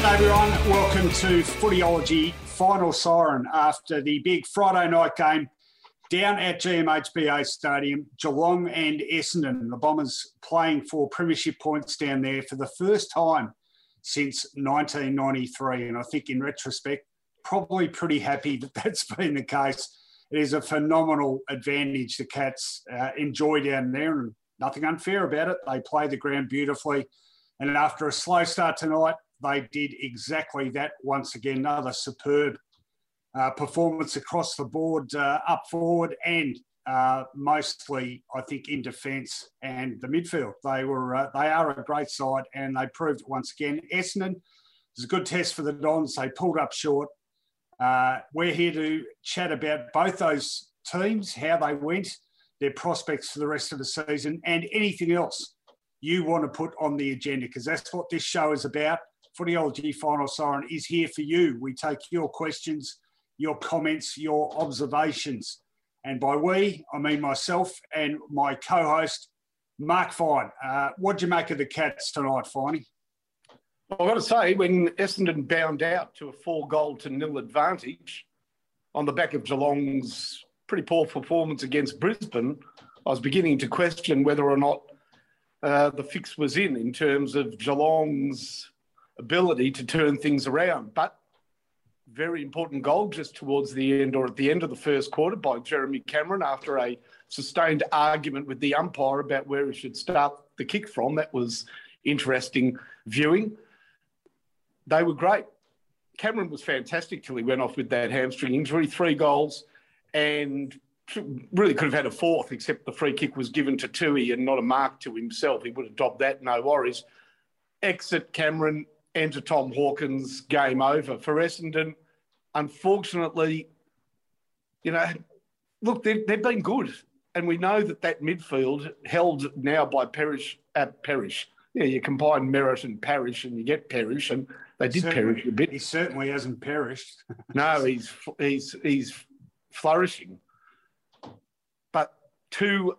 Hey everyone, welcome to Footyology Final Siren after the big Friday night game down at GMHBA Stadium, Geelong and Essendon. The Bombers playing for premiership points down there for the first time since 1993. And I think in retrospect, probably pretty happy that that's been the case. It is a phenomenal advantage the Cats uh, enjoy down there and nothing unfair about it. They play the ground beautifully. And after a slow start tonight, they did exactly that once again. Another superb uh, performance across the board, uh, up forward, and uh, mostly, I think, in defence and the midfield. They were uh, they are a great side, and they proved once again. Essendon was a good test for the Dons. They pulled up short. Uh, we're here to chat about both those teams, how they went, their prospects for the rest of the season, and anything else you want to put on the agenda, because that's what this show is about. Footyology Final Siren is here for you. We take your questions, your comments, your observations. And by we, I mean myself and my co host, Mark Fine. Uh, what do you make of the Cats tonight, Finey? I've got to say, when Essendon bound out to a four goal to nil advantage on the back of Geelong's pretty poor performance against Brisbane, I was beginning to question whether or not uh, the fix was in, in terms of Geelong's ability to turn things around. But very important goal just towards the end or at the end of the first quarter by Jeremy Cameron after a sustained argument with the umpire about where he should start the kick from. That was interesting viewing. They were great. Cameron was fantastic till he went off with that hamstring injury, three goals, and really could have had a fourth, except the free kick was given to Tuohy and not a mark to himself. He would have dobbed that, no worries. Exit Cameron, enter Tom Hawkins, game over. For Essendon, unfortunately, you know, look, they've, they've been good. And we know that that midfield, held now by Perish, uh, Perish, yeah, you combine Merrett and Parish and you get Perish, and they did certainly, perish a bit. He certainly hasn't perished. no, he's he's he's flourishing. But two,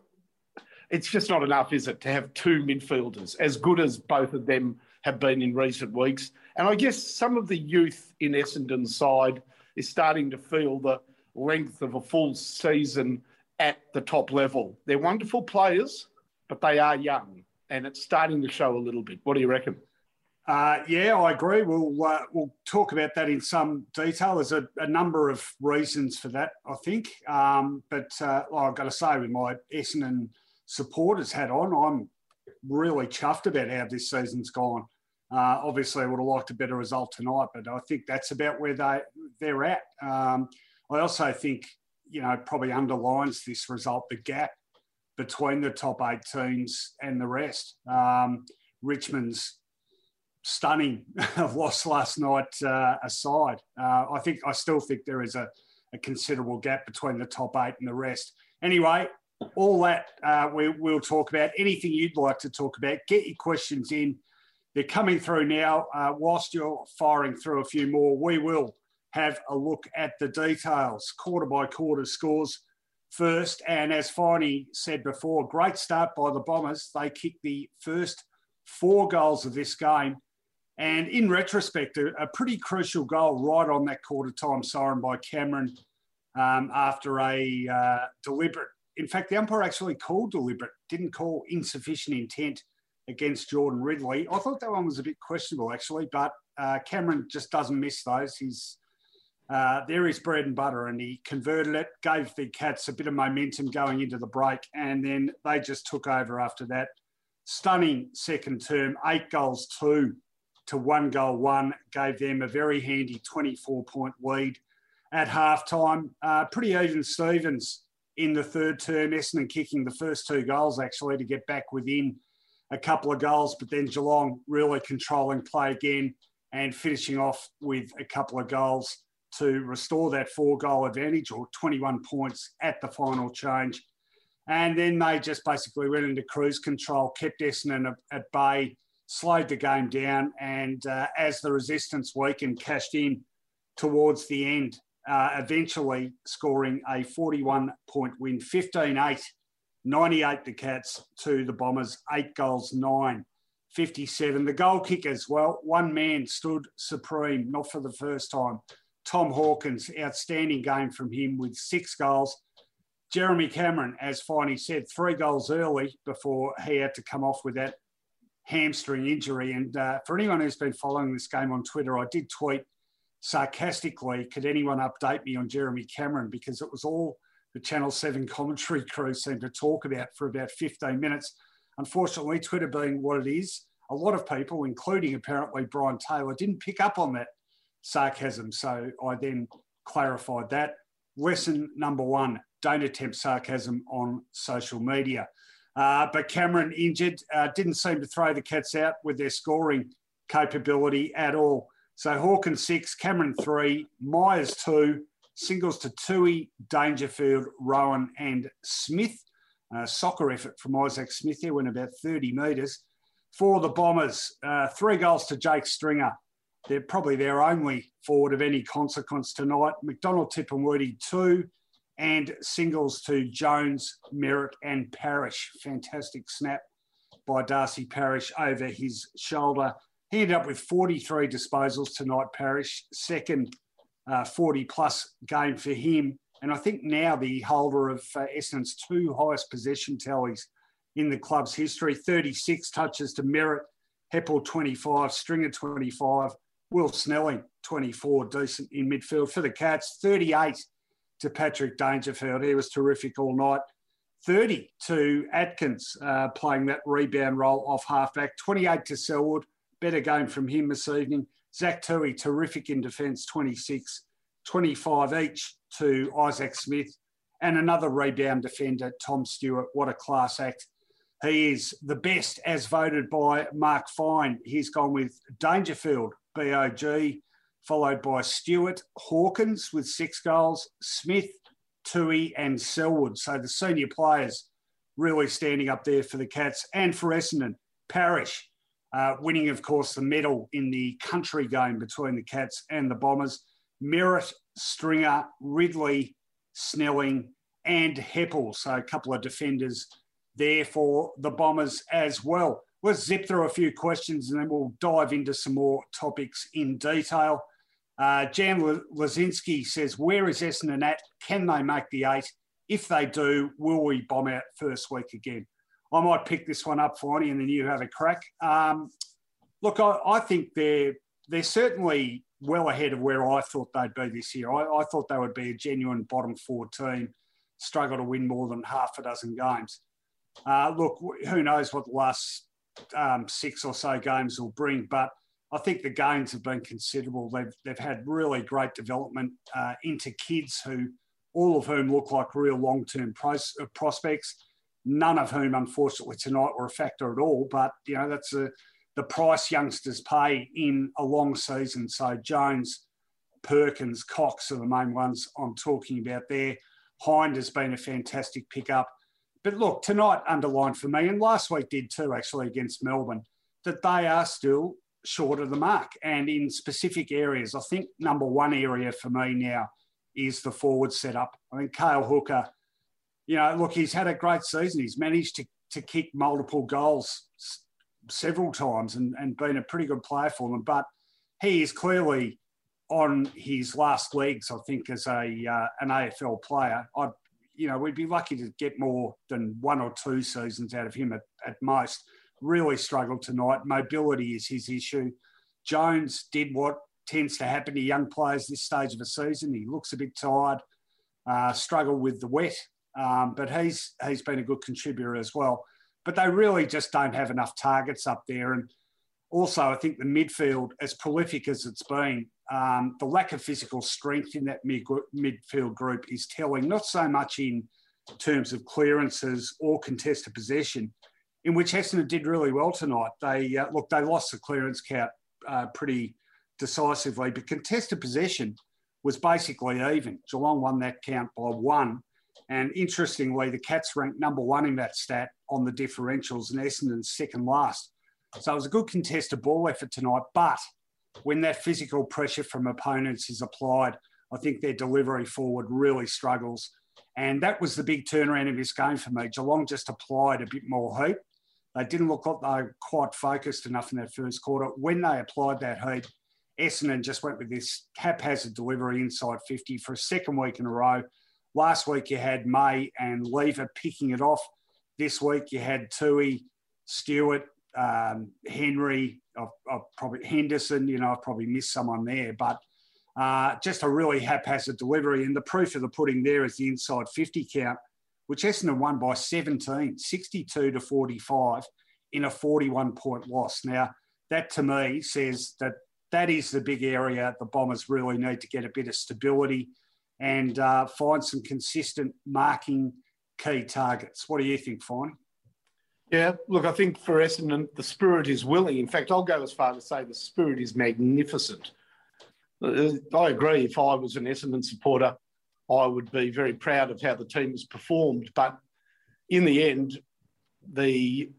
it's just not enough, is it, to have two midfielders as good as both of them have been in recent weeks. And I guess some of the youth in Essendon's side is starting to feel the length of a full season at the top level. They're wonderful players, but they are young, and it's starting to show a little bit. What do you reckon? Uh, yeah, I agree. We'll uh, we'll talk about that in some detail. There's a, a number of reasons for that, I think. Um, but uh, well, I've got to say, with my Essendon supporters hat on, I'm really chuffed about how this season's gone. Uh, obviously, I would have liked a better result tonight, but I think that's about where they they're at. Um, I also think you know probably underlines this result the gap between the top eight teams and the rest. Um, Richmond's stunning loss last night uh, aside, uh, I think I still think there is a, a, considerable gap between the top eight and the rest. Anyway, all that uh, we, will talk about. Anything you'd like to talk about, get your questions in. They're coming through now. Uh, whilst you're firing through a few more, we will have a look at the details, quarter by quarter scores first. And as Finey said before, great start by the Bombers. They kicked the first four goals of this game. And in retrospect, a, a pretty crucial goal right on that quarter time siren by Cameron um, after a uh, deliberate in fact, the umpire actually called deliberate, didn't call insufficient intent against Jordan Ridley. I thought that one was a bit questionable, actually, but uh, Cameron just doesn't miss those. He's uh, there is bread and butter, and he converted it, gave the Cats a bit of momentum going into the break, and then they just took over after that. Stunning second term, eight goals, two to one goal, one, gave them a very handy 24 point lead at halftime. Uh, pretty even Stevens in the third term. Essendon kicking the first two goals actually to get back within a couple of goals, but then Geelong really controlling play again and finishing off with a couple of goals to restore that four goal advantage or 21 points at the final change. And then they just basically went into cruise control, kept Essendon at bay, slowed the game down, and uh, as the resistance weakened, cashed in towards the end, uh, eventually scoring a 41 point win, 15 8, 98 the Cats to the Bombers, eight goals, nine. 57. The goal kickers, well, one man stood supreme, not for the first time. Tom Hawkins, outstanding game from him with six goals. Jeremy Cameron, as Finey said, three goals early before he had to come off with that hamstring injury. And uh, for anyone who's been following this game on Twitter, I did tweet sarcastically, could anyone update me on Jeremy Cameron? Because it was all the Channel 7 commentary crew seemed to talk about for about 15 minutes. Unfortunately, Twitter being what it is, a lot of people, including apparently Brian Taylor, didn't pick up on that sarcasm. So I then clarified that. Lesson number one don't attempt sarcasm on social media. Uh, but Cameron injured, uh, didn't seem to throw the cats out with their scoring capability at all. So Hawkins six, Cameron three, Myers two, singles to Tuohy, Dangerfield, Rohan, and Smith. Uh, soccer effort from Isaac Smith there went about 30 metres. For the Bombers, uh, three goals to Jake Stringer, they're probably their only forward of any consequence tonight. McDonald, Tip, and Woody, two, and singles to Jones, Merrett, and Parish. Fantastic snap by Darcy Parish over his shoulder. He ended up with 43 disposals tonight, Parish, second uh, 40 plus game for him. And I think now the holder of uh, Essendon's two highest possession tallies in the club's history 36 touches to Merrett, Heppell 25, Stringer 25, Will Snelling, 24, decent in midfield for the Cats. 38 to Patrick Dangerfield. He was terrific all night. 30 to Atkins, uh, playing that rebound role off halfback. 28 to Selwood. Better game from him this evening. Zach Tuohy, terrific in defence, 26. 25 each to Isaac Smith. And another rebound defender, Tom Stewart. What a class act. He is the best as voted by Mark Fine. He's gone with Dangerfield, BOG, followed by Stewart, Hawkins with six goals, Smith, Tuohy, and Selwood. So the senior players really standing up there for the Cats and for Essendon. Parish, uh, winning, of course, the medal in the country game between the Cats and the Bombers. Merrett, Stringer, Ridley, Snelling, and Heppell. So a couple of defenders there for the Bombers as well let's zip through a few questions and then we'll dive into some more topics in detail. Uh, Jan Lazinski says, Where is Essendon at? Can they make the eight? If they do, will we bomb out first week again? I might pick this one up, Finey, and then you have a crack. Um, look, I, I, think they're, they're certainly well ahead of where I thought they'd be this year. I, I thought they would be a genuine bottom four team, struggle to win more than half a dozen games. Uh, look, who knows what the last um, six or so games will bring. But I think the gains have been considerable. They've, they've had really great development uh, into kids who, all of whom look like real long term pros- prospects. None of whom, unfortunately, tonight were a factor at all. But, you know, that's a, the price youngsters pay in a long season. So Jones, Perkins, Cox are the main ones I'm talking about there. Hind has been a fantastic pickup. But look, tonight underlined for me, and last week did too, actually, against Melbourne, that they are still short of the mark. And in specific areas, I think number one area for me now is the forward setup. I mean, Cale Hooker, you know, look, he's had a great season. He's managed to, to kick multiple goals several times and, and been a pretty good player for them. But he is clearly on his last legs, I think, as a uh, an AFL player. I'd you know, we'd be lucky to get more than one or two seasons out of him at, at most. Really struggled tonight. Mobility is his issue. Jones did what tends to happen to young players this stage of a season. He looks a bit tired, uh, struggled with the wet, um, but he's he's been a good contributor as well. But they really just don't have enough targets up there. And also, I think the midfield, as prolific as it's been, um, the lack of physical strength in that mid- midfield group is telling, not so much in terms of clearances or contested possession, in which Essendon did really well tonight. They uh, look, they lost the clearance count uh, pretty decisively, but contested possession was basically even. Geelong won that count by one. And interestingly, the Cats ranked number one in that stat on the differentials and Essendon second last. So it was a good contested ball effort tonight. But when that physical pressure from opponents is applied, I think their delivery forward really struggles. And that was the big turnaround of this game for me. Geelong just applied a bit more heat. They didn't look like they were quite focused enough in that first quarter. When they applied that heat, Essendon just went with this haphazard delivery inside 50 for a second week in a row. Last week you had May and Lever picking it off. This week you had Tuohy, Stewart, um, Henry, I've, I've, probably Henderson. You know, I've probably missed someone there, but uh, just a really haphazard delivery. And the proof of the pudding there is the inside 50 count, which Essendon won by 17, 62 to 45 in a 41 point loss. Now, that to me says that that is the big area the Bombers really need to get a bit of stability and uh, find some consistent marking key targets. What do you think, Fine? Yeah, look, I think for Essendon, the spirit is willing. In fact, I'll go as far to say the spirit is magnificent. Uh, I agree. If I was an Essendon supporter, I would be very proud of how the team has performed. But in the end, the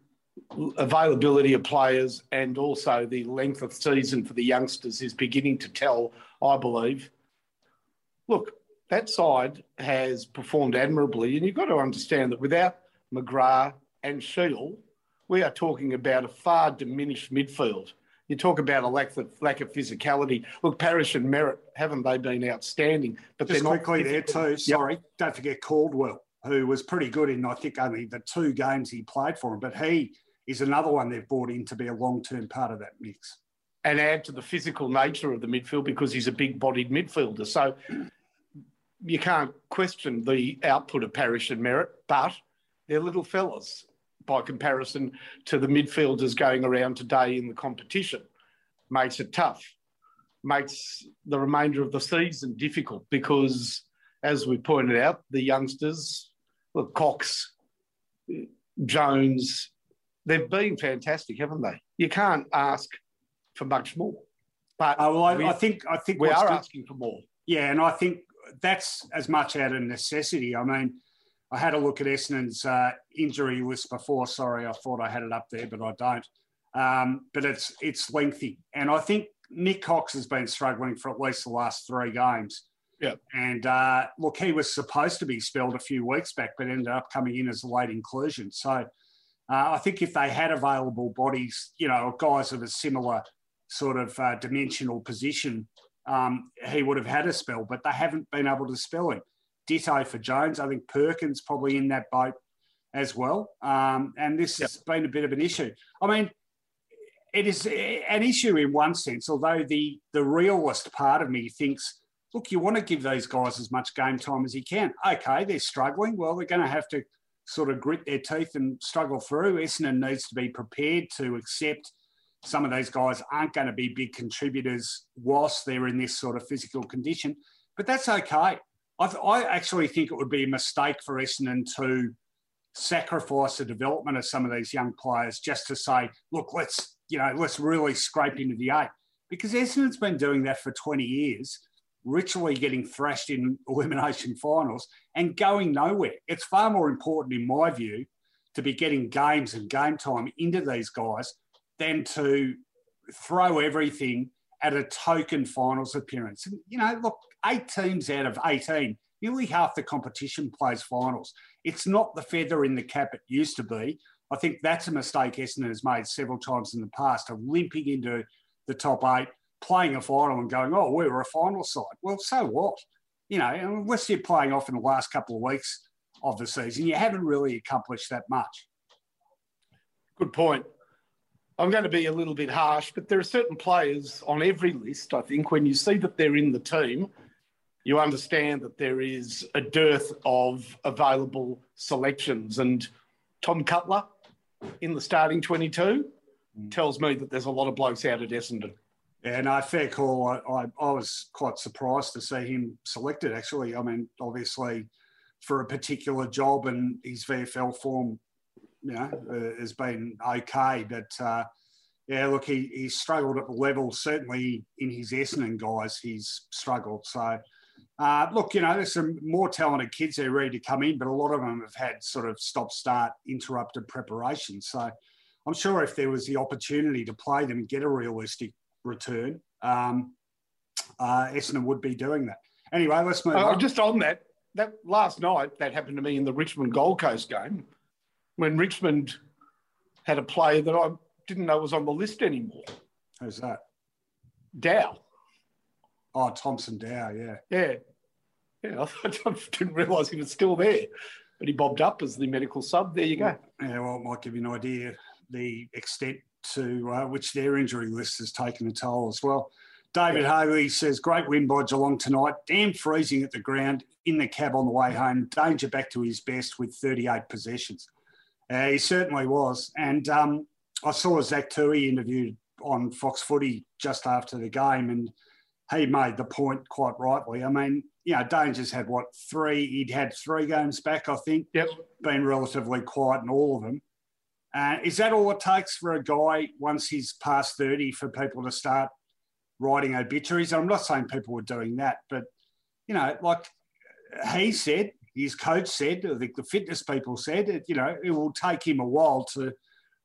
availability of players and also the length of season for the youngsters is beginning to tell, I believe. Look, that side has performed admirably, and you've got to understand that without McGrath and Shiel, we are talking about a far diminished midfield. You talk about a lack of lack of physicality. Look, Parish and Merrett, haven't they been outstanding? But just quickly there too. Sorry, yep. don't forget Caldwell, who was pretty good in I think only the two games he played for him, but he is another one they've brought in to be a long term part of that mix. And add to the physical nature of the midfield because he's a big bodied midfielder. So you can't question the output of Parish and Merrett, but they're little fellas by comparison to the midfielders going around today in the competition. Makes it tough, makes the remainder of the season difficult because, as we pointed out, the youngsters, look, Cox, Jones, they've been fantastic, haven't they? You can't ask for much more. But uh, well, I, I, think I think we are asking for more. Yeah, and I think that's as much out of necessity. I mean, I had a look at Essendon's uh, injury list before. Sorry, I thought I had it up there, but I don't. Um, but it's it's lengthy, and I think Nick Cox has been struggling for at least the last three games. Yeah. And uh, look, he was supposed to be spelled a few weeks back, but ended up coming in as a late inclusion. So uh, I think if they had available bodies, you know, guys of a similar sort of uh, dimensional position, um, he would have had a spell, but they haven't been able to spell him. Ditto for Jones. I think Perkins probably in that boat as well. Um, and this yep. has been a bit of an issue. I mean, it is an issue in one sense, although the, the realist part of me thinks, look, you want to give these guys as much game time as you can. Okay, they're struggling. Well, they're going to have to sort of grit their teeth and struggle through. Essendon needs to be prepared to accept some of those guys aren't going to be big contributors whilst they're in this sort of physical condition. But that's okay. I, I actually think it would be a mistake for Essendon to sacrifice the development of some of these young players just to say, look, let's you know let's really scrape into the eight because Essendon's been doing that for 20 years ritually getting thrashed in elimination finals and going nowhere. It's far more important, in my view, to be getting games and game time into these guys than to throw everything at a token finals appearance. And, you know, look, eight teams out of 18, nearly half the competition plays finals. It's not the feather in the cap it used to be. I think that's a mistake Essendon has made several times in the past of limping into the top eight playing a final and going, oh, we were a final side. Well, so what? You know, unless you're playing off in the last couple of weeks of the season, you haven't really accomplished that much. Good point. I'm going to be a little bit harsh, but there are certain players on every list. I think when you see that they're in the team, you understand that there is a dearth of available selections. And Tom Cutler in the starting 22 mm. tells me that there's a lot of blokes out at Essendon. Yeah, no, fair call. I, I, I, was quite surprised to see him selected, actually. I mean, obviously, for a particular job, and his VFL form, you know, uh, has been okay. But uh, yeah, look, he, he's struggled at the level. Certainly in his Essendon guys, he's struggled. So. Uh, look, you know, there's some more talented kids there ready to come in, but a lot of them have had sort of stop start interrupted preparation. So I'm sure if there was the opportunity to play them and get a realistic return, um, uh, Essendon would be doing that. Anyway, let's move uh, on. Just on that, that last night, that happened to me in the Richmond Gold Coast game when Richmond had a player that I didn't know was on the list anymore. Who's that? Dow. Oh, Thompson Dow, yeah. Yeah. Yeah, I didn't realise he was still there, but he bobbed up as the medical sub. There you go. Yeah, well, it might give you an idea the extent to uh, which their injury list has taken a toll as well. David yeah. Haley says, great win by Geelong tonight. Damn freezing at the ground in the cab on the way home. Danger back to his best with 38 possessions. Uh, he certainly was. And um, I saw Zach Tuohy interviewed on Fox Footy just after the game, and he made the point quite rightly. I mean, you know, Danger's had what three? He'd had three games back, I think. Yep. Been relatively quiet in all of them. Uh, is that all it takes for a guy once he's past 30 for people to start writing obituaries? I'm not saying people were doing that, but, you know, like he said, his coach said, I think the fitness people said, it, you know, it will take him a while to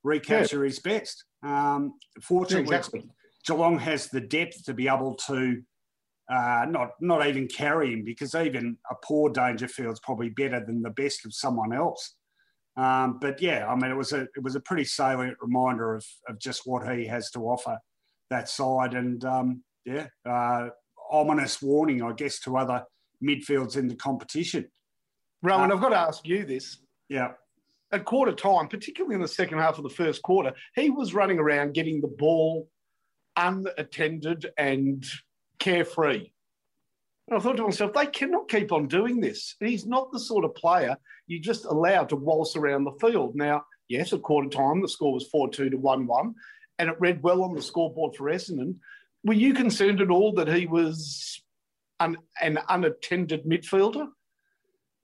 recapture yeah. his best. Um, fortunately, yeah, exactly. Geelong has the depth to be able to uh, not not even carry him because even a poor Dangerfield's probably better than the best of someone else. Um, but yeah, I mean, it was a it was a pretty salient reminder of of just what he has to offer that side, and um, yeah, uh, ominous warning, I guess, to other midfields in the competition. Rohan, uh, I've got to ask you this. Yeah. At quarter time, particularly in the second half of the first quarter, he was running around getting the ball unattended and carefree. And I thought to myself, they cannot keep on doing this. He's not the sort of player you just allow to waltz around the field. Now, yes, at quarter time, the score was 4 2 to 1 1, and it read well on the scoreboard for Essendon. Were you concerned at all that he was an, an unattended midfielder?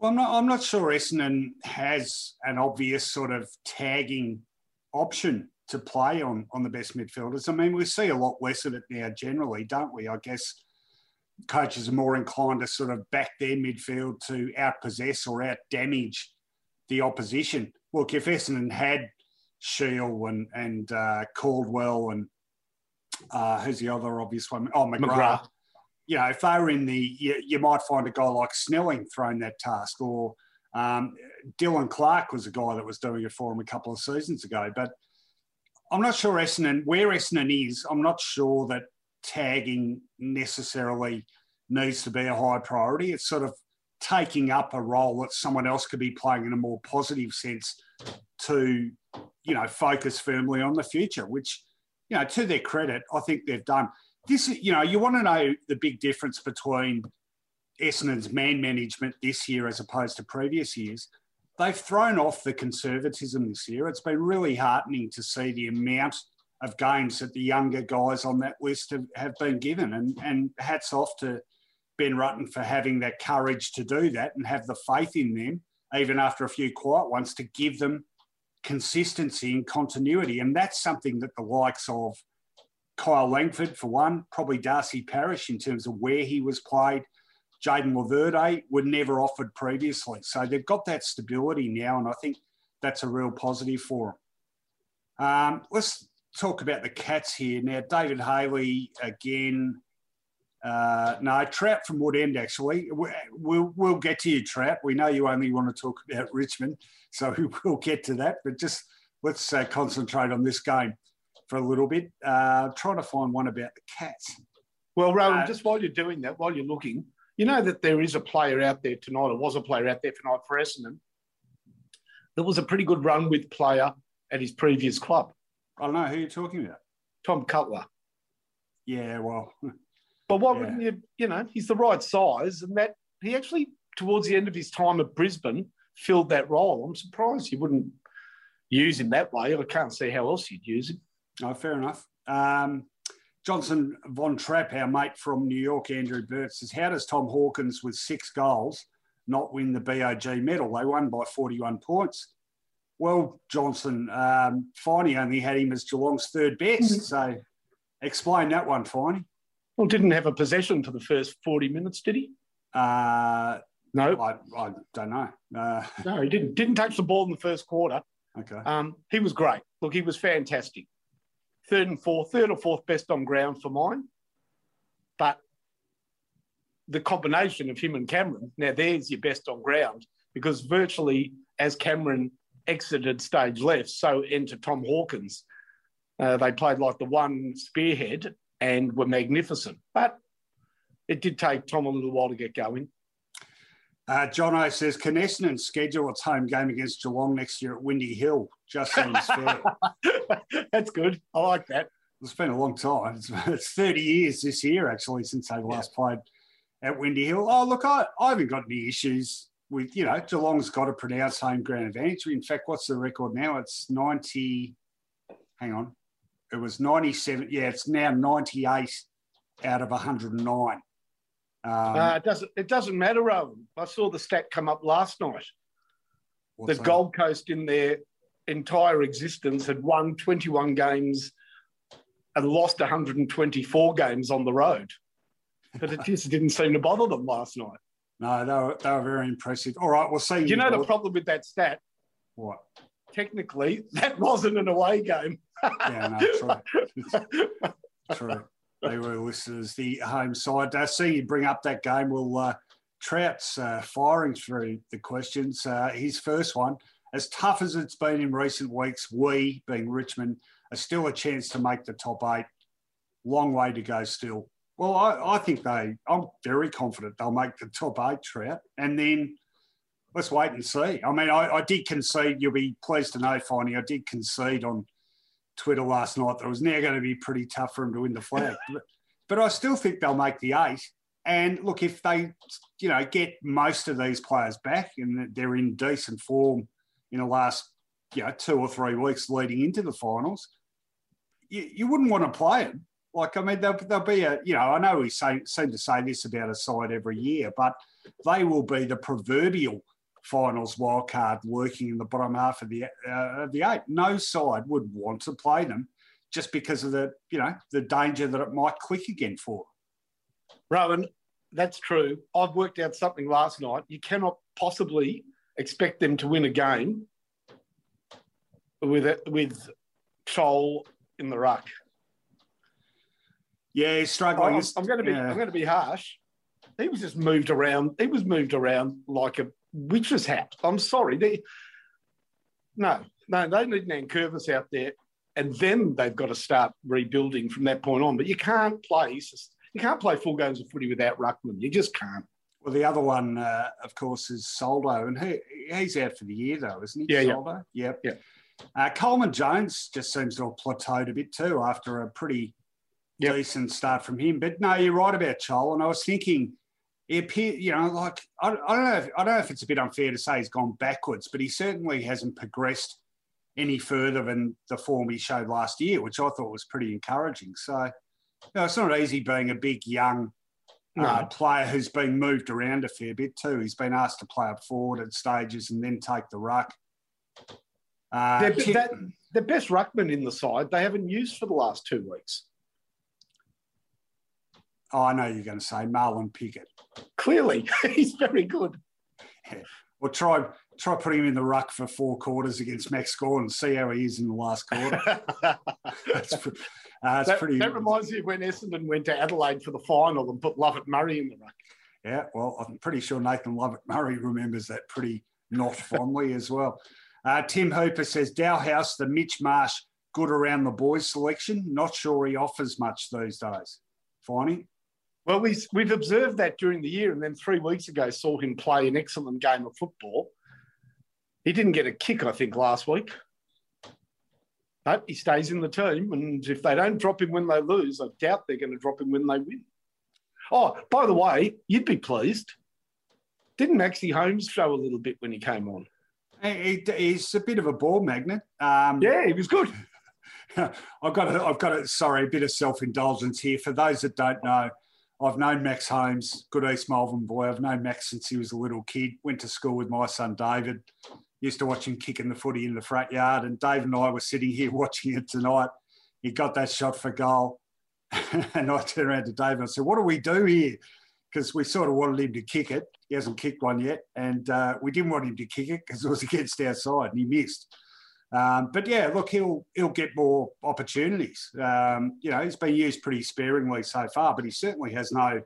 Well, I'm not, I'm not sure Essendon has an obvious sort of tagging option to play on, on the best midfielders. I mean, we see a lot less of it now generally, don't we? I guess coaches are more inclined to sort of back their midfield to outpossess or outdamage the opposition. Look, if Essendon had Shiel and and uh, Caldwell and uh, who's the other obvious one? Oh, McGrath. McGrath. You know, if they were in the, you, you might find a guy like Snelling throwing that task, or um, Dylan Clarke was a guy that was doing it for him a couple of seasons ago. But I'm not sure Essendon, where Essendon is, I'm not sure that tagging necessarily needs to be a high priority. It's sort of taking up a role that someone else could be playing in a more positive sense to, you know, focus firmly on the future, which, you know, to their credit, I think they've done. This, you know, you want to know the big difference between Essendon's man management this year as opposed to previous years. They've thrown off the conservatism this year. It's been really heartening to see the amount of games that the younger guys on that list have, have been given. And, and hats off to Ben Rutten for having that courage to do that and have the faith in them, even after a few quiet ones, to give them consistency and continuity. And that's something that the likes of Kyle Langford, for one, probably Darcy Parish in terms of where he was played, Jayden Laverde were never offered previously. So they've got that stability now, and I think that's a real positive for them. Um, let's talk about the Cats here. Now, David Haley, again, uh, no, Trout from Woodend, actually. We'll, we'll get to you, Trout. We know you only want to talk about Richmond, so we'll get to that. But just let's uh, concentrate on this game for a little bit. Uh, trying to find one about the Cats. Well, Rohan, uh, just while you're doing that, while you're looking, you know that there is a player out there tonight, or was a player out there tonight for Essendon. There was a pretty good run with player at his previous club. I don't know who you're talking about. Tom Cutler. Yeah, well. But what yeah. you, you know, he's the right size, and that he actually, towards the end of his time at Brisbane, filled that role. I'm surprised you wouldn't use him that way. I can't see how else you'd use him. Oh, fair enough. Um, Johnson Von Trapp, our mate from New York, Andrew Burt, says, How does Tom Hawkins, with six goals, not win the BOG medal. They won by 41 points. Well, Johnson, um, Finey only had him as Geelong's third best. Mm-hmm. So explain that one, Finey. Well, didn't have a possession for the first 40 minutes, did he? Uh, no. I, I don't know. Uh, no, he didn't. Didn't touch the ball in the first quarter. Okay. Um, he was great. Look, he was fantastic. Third and fourth, third or fourth best on ground for mine. But the combination of him and Cameron, now there's your best on ground because virtually as Cameron exited stage left, so entered Tom Hawkins. Uh, they played like the one spearhead and were magnificent. But it did take Tom a little while to get going. Uh, Jono says, can Essendon schedule its home game against Geelong next year at Windy Hill? Just seems fair. That's good. I like that. It's been a long time. It's, it's 30 years this year, actually, since they last yeah. played at Windy Hill. Oh, look, I, I haven't got any issues with, you know, Geelong's got a pronounced home ground advantage. In fact, what's the record now? It's 90, hang on. It was 97. Yeah, it's now 98 out of 109. Um, uh, it doesn't. It doesn't matter, Rohan. I saw the stat come up last night. The that? Gold Coast, in their entire existence, had won 21 games and lost 124 games on the road. But it just didn't seem to bother them last night. No, they were, they were very impressive. All right, we'll see. Do you know the problem with that stat? What? Technically, that wasn't an away game. yeah, no, true. true listed as the home side. I see you bring up that game. Well, uh, Trout's uh, firing through the questions. Uh, his first one, as tough as it's been in recent weeks, we, being Richmond, are still a chance to make the top eight. Long way to go still. Well, I, I think they, I'm very confident they'll make the top eight, Trout. And then let's wait and see. I mean, I, I did concede, you'll be pleased to know, Finey, I did concede on Twitter last night that it was now going to be pretty tough for them to win the flag. but, but I still think they'll make the eight. And look, if they, you know, get most of these players back and they're in decent form in the last, you know, two or three weeks leading into the finals, you, you wouldn't want to play them. Like, I mean, there'll, there'll be a, you know, I know we say, seem to say this about a side every year, but they will be the proverbial finals wildcard lurking in the bottom half of the uh, of the eight. No side would want to play them just because of the you know the danger that it might click again for. Rohan, that's true. I've worked out something last night. You cannot possibly expect them to win a game with it, with Chol in the ruck. Yeah, he's struggling. I'm, I'm going to be yeah. I'm going to be harsh. He was just moved around. He was moved around like a witch's hat. I'm sorry. They, no, no, they need Nankervis out there, and then they've got to start rebuilding from that point on. But you can't play you can't play full games of footy without Ruckman. You just can't. Well, the other one, uh, of course, is Soldo, and he, he's out for the year, though, isn't he? Yeah, Soldo? yeah. Yep. Yeah. Uh, Coleman Jones just seems to have plateaued a bit too after a pretty yep. decent start from him. But no, you're right about Chol. And I was thinking he appear, you know, like I, I don't know. If, I don't know if it's a bit unfair to say he's gone backwards, but he certainly hasn't progressed any further than the form he showed last year, which I thought was pretty encouraging. So, you know, it's not easy being a big young no. uh, player who's been moved around a fair bit too. He's been asked to play up forward at stages and then take the ruck. Uh, they're, that, the best ruckman in the side they haven't used for the last two weeks. Oh, I know you're going to say Marlon Pickett. Clearly, he's very good. Yeah. Well, try try putting him in the ruck for four quarters against Max Gawn and see how he is in the last quarter. that's, uh, that's that, pretty. That reminds me of when Essendon went to Adelaide for the final and put Lovett Murray in the ruck. Yeah, well, I'm pretty sure Nathan Lovett Murray remembers that pretty not fondly as well. Uh, Tim Hooper says Dow House, the Mitch Marsh, good around the boys selection. Not sure he offers much these days. Finey? Well, we, we've observed that during the year, and then three weeks ago saw him play an excellent game of football. He didn't get a kick, I think, last week. But he stays in the team, and if they don't drop him when they lose, I doubt they're going to drop him when they win. Oh, by the way, you'd be pleased. Didn't Maxi Holmes show a little bit when he came on? He, he's a bit of a ball magnet. Um, yeah, he was good. I've got, a, I've got a, sorry, a bit of self indulgence here. For those that don't know, I've known Max Holmes, good East Malvern boy. I've known Max since he was a little kid. Went to school with my son David. Used to watch him kicking the footy in the front yard. And Dave and I were sitting here watching it tonight. He got that shot for goal. and I turned around to Dave and I said, What do we do here? Because we sort of wanted him to kick it. He hasn't kicked one yet. And uh, we didn't want him to kick it because it was against our side and he missed. Um, but yeah, look, he'll he'll get more opportunities. Um, you know, he's been used pretty sparingly so far, but he certainly has no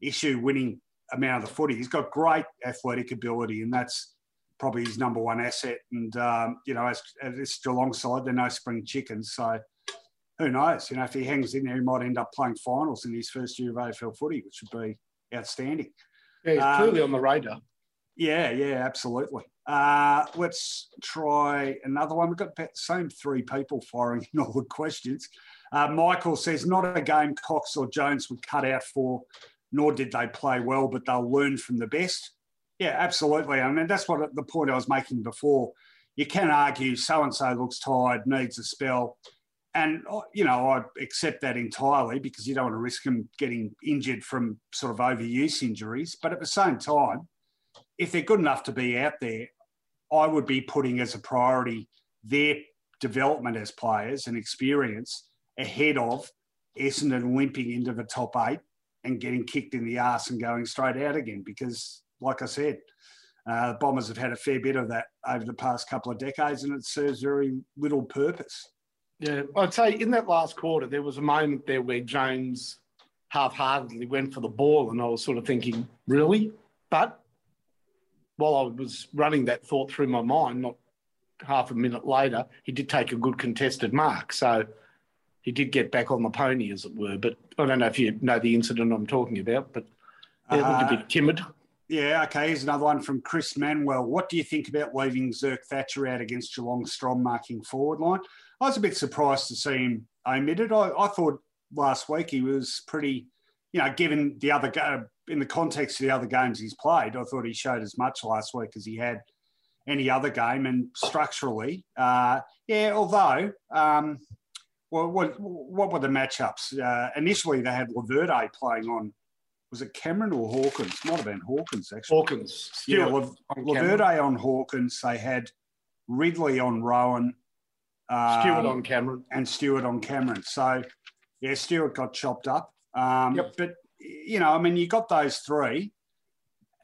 issue winning amount of the footy. He's got great athletic ability, and that's probably his number one asset. And um, you know, as, as this Geelong side, they're no spring chickens, so who knows? You know, if he hangs in there, he might end up playing finals in his first year of AFL footy, which would be outstanding. Yeah, he's clearly um, on the radar. Yeah, yeah, absolutely. Uh, let's try another one. We've got the same three people firing in all the questions. Uh, Michael says, not a game Cox or Jones would cut out for, nor did they play well, but they'll learn from the best. Yeah, absolutely. I mean, that's what the point I was making before. You can argue so and so looks tired, needs a spell. And, uh, you know, I accept that entirely because you don't want to risk him getting injured from sort of overuse injuries. But at the same time, if they're good enough to be out there, I would be putting as a priority their development as players and experience ahead of Essendon limping into the top eight and getting kicked in the ass and going straight out again. Because, like I said, uh, Bombers have had a fair bit of that over the past couple of decades, and it serves very little purpose. Yeah, I'd say in that last quarter, there was a moment there where Jones half-heartedly went for the ball, and I was sort of thinking, really? But while I was running that thought through my mind, not half a minute later, he did take a good contested mark. So he did get back on the pony, as it were. But I don't know if you know the incident I'm talking about, but it looked uh, a bit timid. Yeah, okay. Here's another one from Chris Manuel. What do you think about leaving Zerk Thatcher out against Geelong Strong marking forward line? I was a bit surprised to see him omitted. I, I thought last week he was pretty, you know, given the other in the context of the other games he's played, I thought he showed as much last week as he had any other game. And structurally, uh, yeah, although, um, well, what, what were the matchups? Uh, initially, they had Laverde playing on, was it Cameron or Hawkins? Might have been Hawkins, actually. Hawkins. yeah, La- on Laverde on Hawkins. They had Ridley on Rohan. Um, Stewart on Cameron. And Stewart on Cameron. So, yeah, Stewart got chopped up. Um, yep. But you know, I mean, you got those three.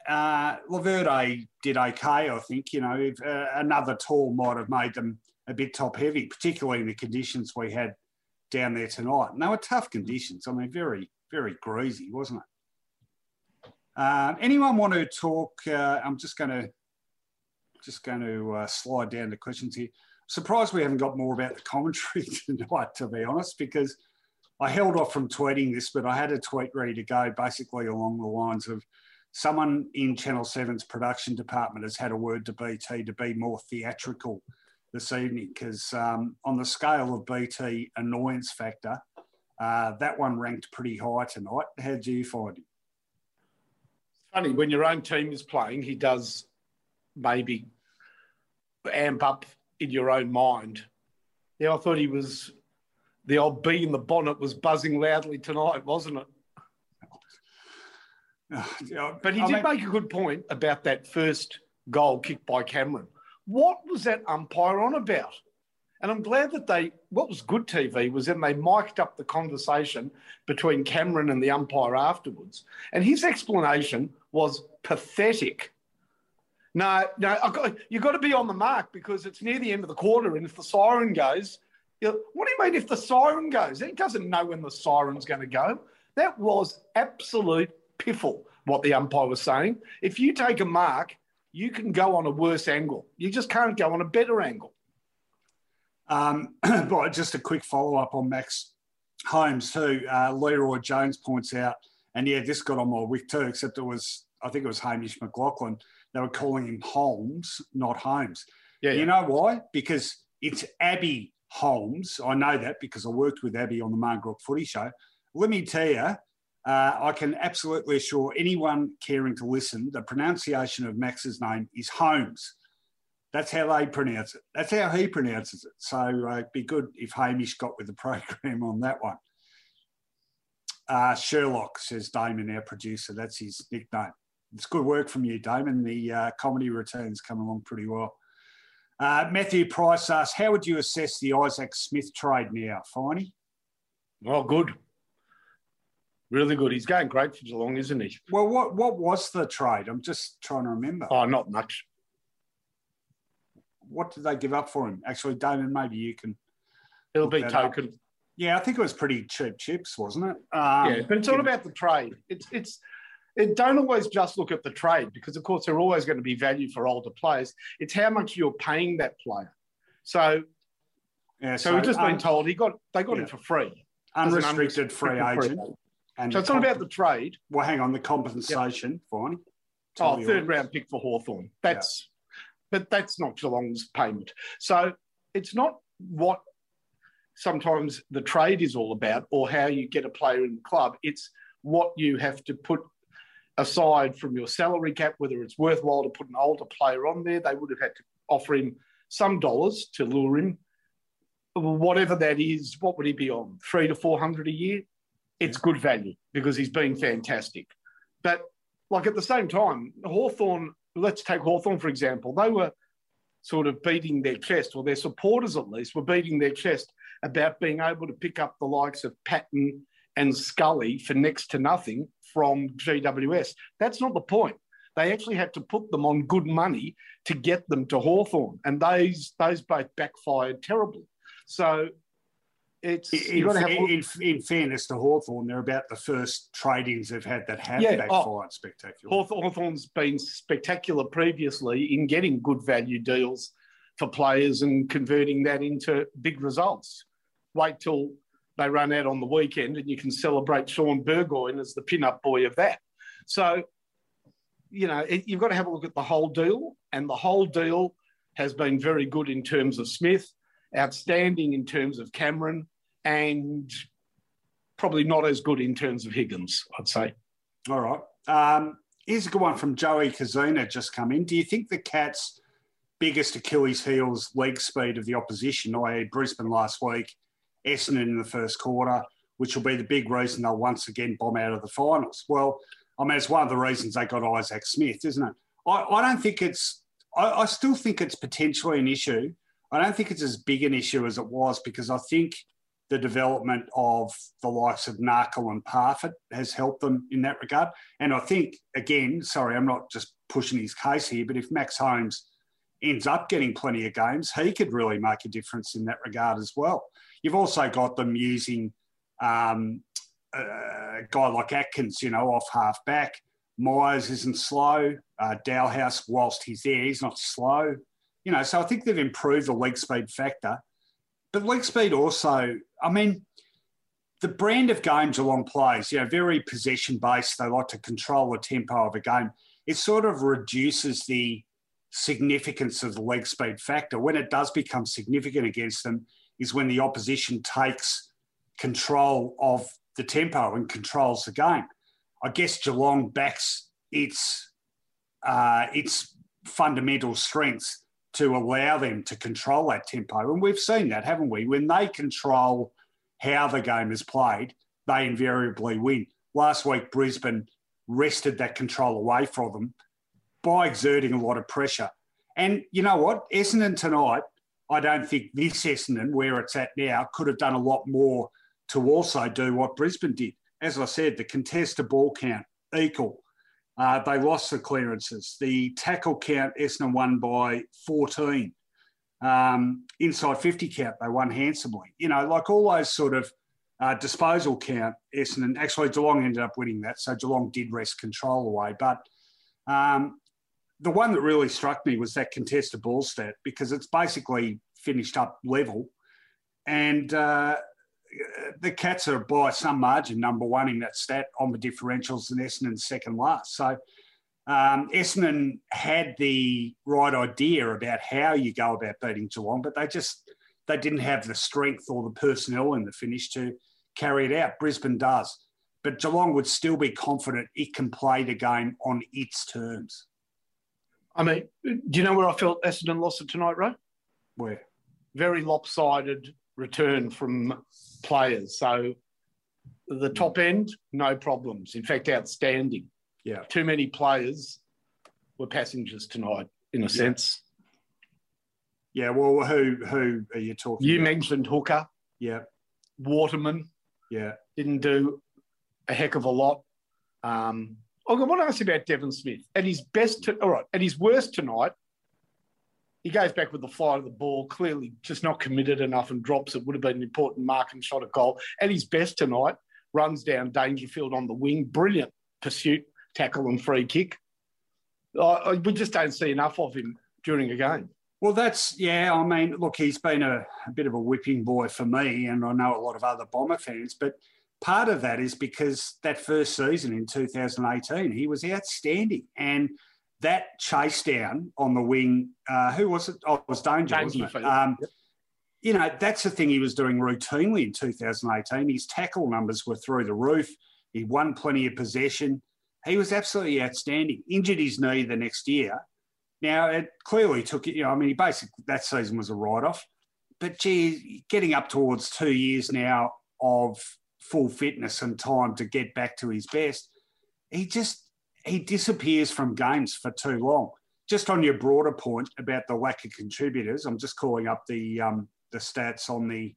Uh, Laverde did okay, I think. You know, if, uh, another tall might have made them a bit top heavy, particularly in the conditions we had down there tonight. And they were tough conditions. I mean, very, very greasy, wasn't it? Uh, anyone want to talk? Uh, I'm just going to just going to uh, slide down the questions here. Surprised we haven't got more about the commentary tonight, to be honest, because I held off from tweeting this, but I had a tweet ready to go, basically along the lines of someone in Channel 7's production department has had a word to BT to be more theatrical this evening because um, on the scale of BT annoyance factor, uh, that one ranked pretty high tonight. How do you find it? Funny, when your own team is playing, he does maybe amp up in your own mind. Yeah, I thought he was the old bee in the bonnet was buzzing loudly tonight, wasn't it? but he I did mean, make a good point about that first goal kicked by Cameron. What was that umpire on about? And I'm glad that they, what was good TV was then they mic'd up the conversation between Cameron and the umpire afterwards. And his explanation was pathetic. No, no, got, you've got to be on the mark because it's near the end of the quarter. And if the siren goes, what do you mean if the siren goes? He doesn't know when the siren's going to go. That was absolute piffle, what the umpire was saying. If you take a mark, you can go on a worse angle. You just can't go on a better angle. Um, but just a quick follow up on Max Holmes, too. Uh, Leroy Jones points out, and yeah, this got on my wick too, except it was, I think it was Hamish McLachlan. They were calling him Holmes, not Holmes. Yeah, yeah. You know why? Because it's Abbey Holmes. I know that because I worked with Abbey on the Marngrook Footy Show. Let me tell you, uh, I can absolutely assure anyone caring to listen the pronunciation of Max's name is Holmes. That's how they pronounce it. That's how he pronounces it. So uh, it'd be good if Hamish got with the program on that one. Uh, Sherlock, says Damon, our producer. That's his nickname. It's good work from you, Damon. The uh, comedy routine's come along pretty well. Uh, Matthew Price asks, how would you assess the Isaac Smith trade now, Finey? Oh, good. Really good. He's going great for Geelong, isn't he? Well, what, what was the trade? I'm just trying to remember. Oh, not much. What did they give up for him? Actually, Damon, maybe you can. It'll be token. Up. Yeah, I think it was pretty cheap chips, wasn't it? Um, yeah, but it's all about the trade. It's it's it don't always just look at the trade because, of course, there are always going to be value for older players. It's how much you're paying that player. So, yeah, so, so we've just um, been told he got they got yeah. him for free, unrestricted free agent. Free. And so it's not about the trade. Well, hang on, the compensation, yep. fine. oh, third round pick for Hawthorn. That's, yeah. but that's not Geelong's payment. So it's not what sometimes the trade is all about or how you get a player in the club. It's what you have to put aside from your salary cap, whether it's worthwhile to put an older player on there. They would have had to offer him some dollars to lure him. Whatever that is, what would he be on? Three to four hundred a year? It's good value because he's been fantastic. But like at the same time, Hawthorn, let's take Hawthorn for example, they were sort of beating their chest, or their supporters at least were beating their chest about being able to pick up the likes of Patton and Scully for next to nothing from GWS. That's not the point. They actually had to put them on good money to get them to Hawthorn, and those those both backfired terribly. So it's in, have... in, in, fairness to Hawthorn, they're about the first tradings they've had that have yeah, oh, backfired oh, spectacular. Hawthorn's been spectacular previously in getting good value deals for players and converting that into big results. Wait till they run out on the weekend and you can celebrate Shaun Burgoyne as the pin-up boy of that. So, you know, it, you've got to have a look at the whole deal, and the whole deal has been very good in terms of Smith, outstanding in terms of Cameron, and probably not as good in terms of Higgins, I'd say. All right. Um, here's a good one from Joey Kazuna just come in. Do you think the Cats' biggest Achilles heels leg speed of the opposition, i.e., Brisbane last week, Essendon in the first quarter, which will be the big reason they'll once again bomb out of the finals? Well, I mean, it's one of the reasons they got Isaac Smith, isn't it? I, I don't think it's, I, I still think it's potentially an issue. I don't think it's as big an issue as it was because I think the development of the likes of Narkle and Parfitt has helped them in that regard. And I think, again, sorry, I'm not just pushing his case here, but if Max Holmes ends up getting plenty of games, he could really make a difference in that regard as well. You've also got them using um, a guy like Atkins, you know, off half back. Myers isn't slow. Uh, Dahlhaus, whilst he's there, he's not slow. You know, so I think they've improved the leg speed factor. But leg speed also, I mean, the brand of game Geelong plays, you know, very possession based. They like to control the tempo of a game. It sort of reduces the significance of the leg speed factor. When it does become significant against them, is when the opposition takes control of the tempo and controls the game. I guess Geelong backs its uh, its fundamental strengths to allow them to control that tempo. And we've seen that, haven't we? When they control how the game is played, they invariably win. Last week, Brisbane wrested that control away from them by exerting a lot of pressure. And you know what? Essendon tonight, I don't think this Essendon, where it's at now, could have done a lot more to also do what Brisbane did. As I said, the contested ball count equal. Uh, they lost the clearances. The tackle count, Essendon won by 14. Um, inside 50 count, they won handsomely. You know, like all those sort of uh, disposal count, Essendon, actually Geelong ended up winning that. So Geelong did wrest control away. But um, the one that really struck me was that contested ball stat because it's basically finished up level. And uh, the Cats are by some margin number one in that stat on the differentials and Essendon second last. So um, Essendon had the right idea about how you go about beating Geelong, but they just they didn't have the strength or the personnel in the finish to carry it out. Brisbane does, but Geelong would still be confident it can play the game on its terms. I mean, do you know where I felt Essendon lost it tonight, Ray? Where? Very lopsided return from players. So the top end, no problems. In fact, outstanding. Yeah. Too many players were passengers tonight, in a sense. Yeah. Well, who who are you talking? You about? mentioned Hooker, Yeah. Waterman Yeah. didn't do a heck of a lot. Um, I want to ask you about Devon Smith. At his best, to, all right, at his worst tonight, he goes back with the flight of the ball, clearly just not committed enough and drops it. Would have been an important mark and shot a goal. At his best tonight, runs down Dangerfield on the wing. Brilliant pursuit, tackle, and free kick. Uh, we just don't see enough of him during a game. Well, that's yeah. I mean, look, he's been a, a bit of a whipping boy for me, and I know a lot of other Bomber fans. But part of that is because that first season in 2018, he was outstanding, and that chase down on the wing. Uh, who was it? Oh, it was Danger, wasn't it? Um. You know, that's the thing he was doing routinely in 2018. His tackle numbers were through the roof. He won plenty of possession. He was absolutely outstanding. Injured his knee the next year. Now, it clearly took, it, you know, I mean, he basically, that season was a write off. But gee, getting up towards two years now of full fitness and time to get back to his best, he just, he disappears from games for too long. Just on your broader point about the lack of contributors, I'm just calling up the um, the stats on the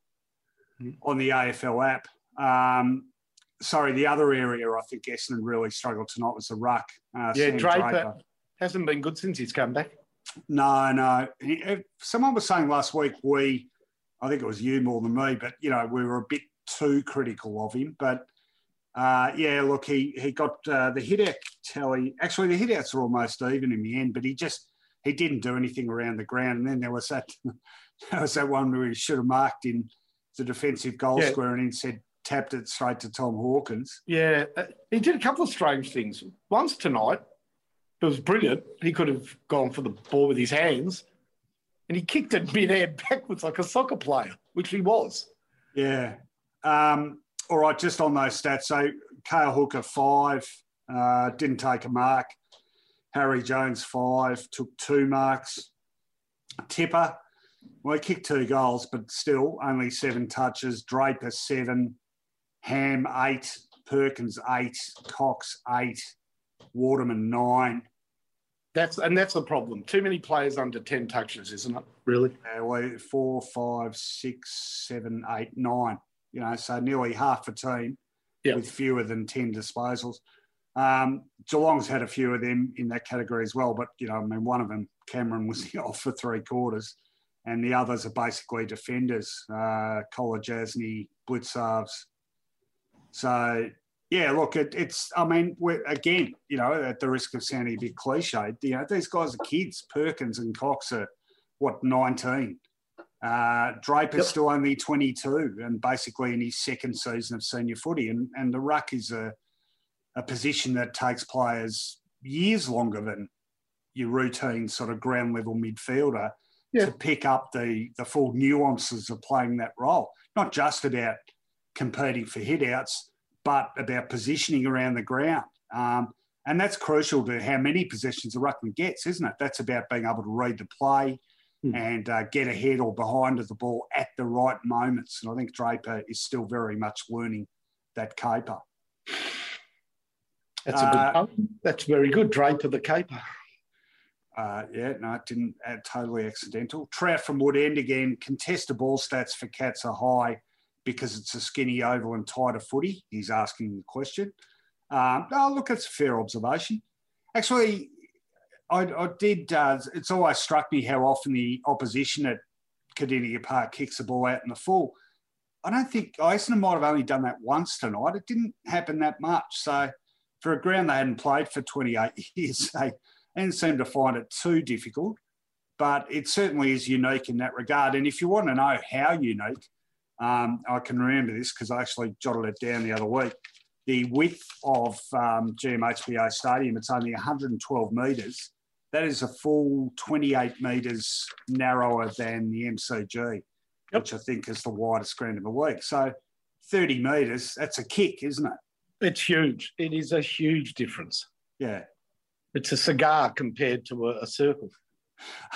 on the AFL app. Um, sorry, the other area I think Essendon really struggled tonight was the ruck. Uh, Yeah, Sam Draper. Hasn't been good since he's come back. No, no. Uh, Someone was saying last week we, I think it was you more than me, but you know we were a bit too critical of him. But uh, yeah, look, he he got uh, the hit out tally. Actually, the hit outs are almost even in the end, but he just he didn't do anything around the ground. And then there was that there was that one where he should have marked in the defensive goal Yeah. square and instead tapped it straight to Tom Hawkins. Yeah, uh, he did a couple of strange things. Once tonight, it was brilliant. He could have gone for the ball with his hands, and he kicked it mid-air backwards like a soccer player, which he was. Yeah. Um, all right, just on those stats. So Kale Hooker, five, uh, didn't take a mark. Harry Jones, five, took two marks. Tipper, well, he kicked two goals, but still only seven touches. Draper, seven. Ham, eight. Perkins, eight. Cox, eight. Waterman, nine. That's and that's the problem. Too many players under ten touches, isn't it? Really? Uh, well, four, five, six, seven, eight, nine. You know, so nearly half a team Yeah. with fewer than 10 disposals. Um, Geelong's had a few of them in that category as well, but, you know, I mean, one of them, Cameron, was off for three quarters, and the others are basically defenders, uh, Collar Jasny, Blicavs. So, yeah, look, it, it's, I mean, we're, again, you know, at the risk of sounding a bit cliched, you know, these guys are kids. Perkins and Cox are, what, 19? Uh, Draper's Yep. still only 22 and basically in his second season of senior footy. And, and the ruck is a, a position that takes players years longer than your routine sort of ground level midfielder Yeah. to pick up the, the full nuances of playing that role. Not just about competing for hitouts, but about positioning around the ground. Um, and that's crucial to how many possessions a ruckman gets, isn't it? That's about being able to read the play Hmm. and uh, get ahead or behind of the ball at the right moments. And I think Draper is still very much learning that caper. That's a good. Uh, pun. That's very good. Draper the caper. Uh, yeah, no, it didn't uh, totally accidental. Trout from Wood End again. Contested ball stats for Cats are high because it's a skinny oval and tighter footy. He's asking the question. Um, oh, look, it's a fair observation. Actually, I, I did. Uh, it's always struck me how often the opposition at Kardinia Park kicks the ball out in the full. I don't think Essendon might have only done that once tonight. It didn't happen that much. So, for a ground they hadn't played for 28 years, they didn't seem to find it too difficult. But it certainly is unique in that regard. And if you want to know how unique, um, I can remember this because I actually jotted it down the other week. The width of um, GMHBA Stadium, it's only 112 metres. That is a full 28 metres narrower than the MCG, which I think is the widest ground in the league. So 30 metres, that's a kick, isn't it? It's huge. It is a huge difference. Yeah. It's a cigar compared to a, a circle.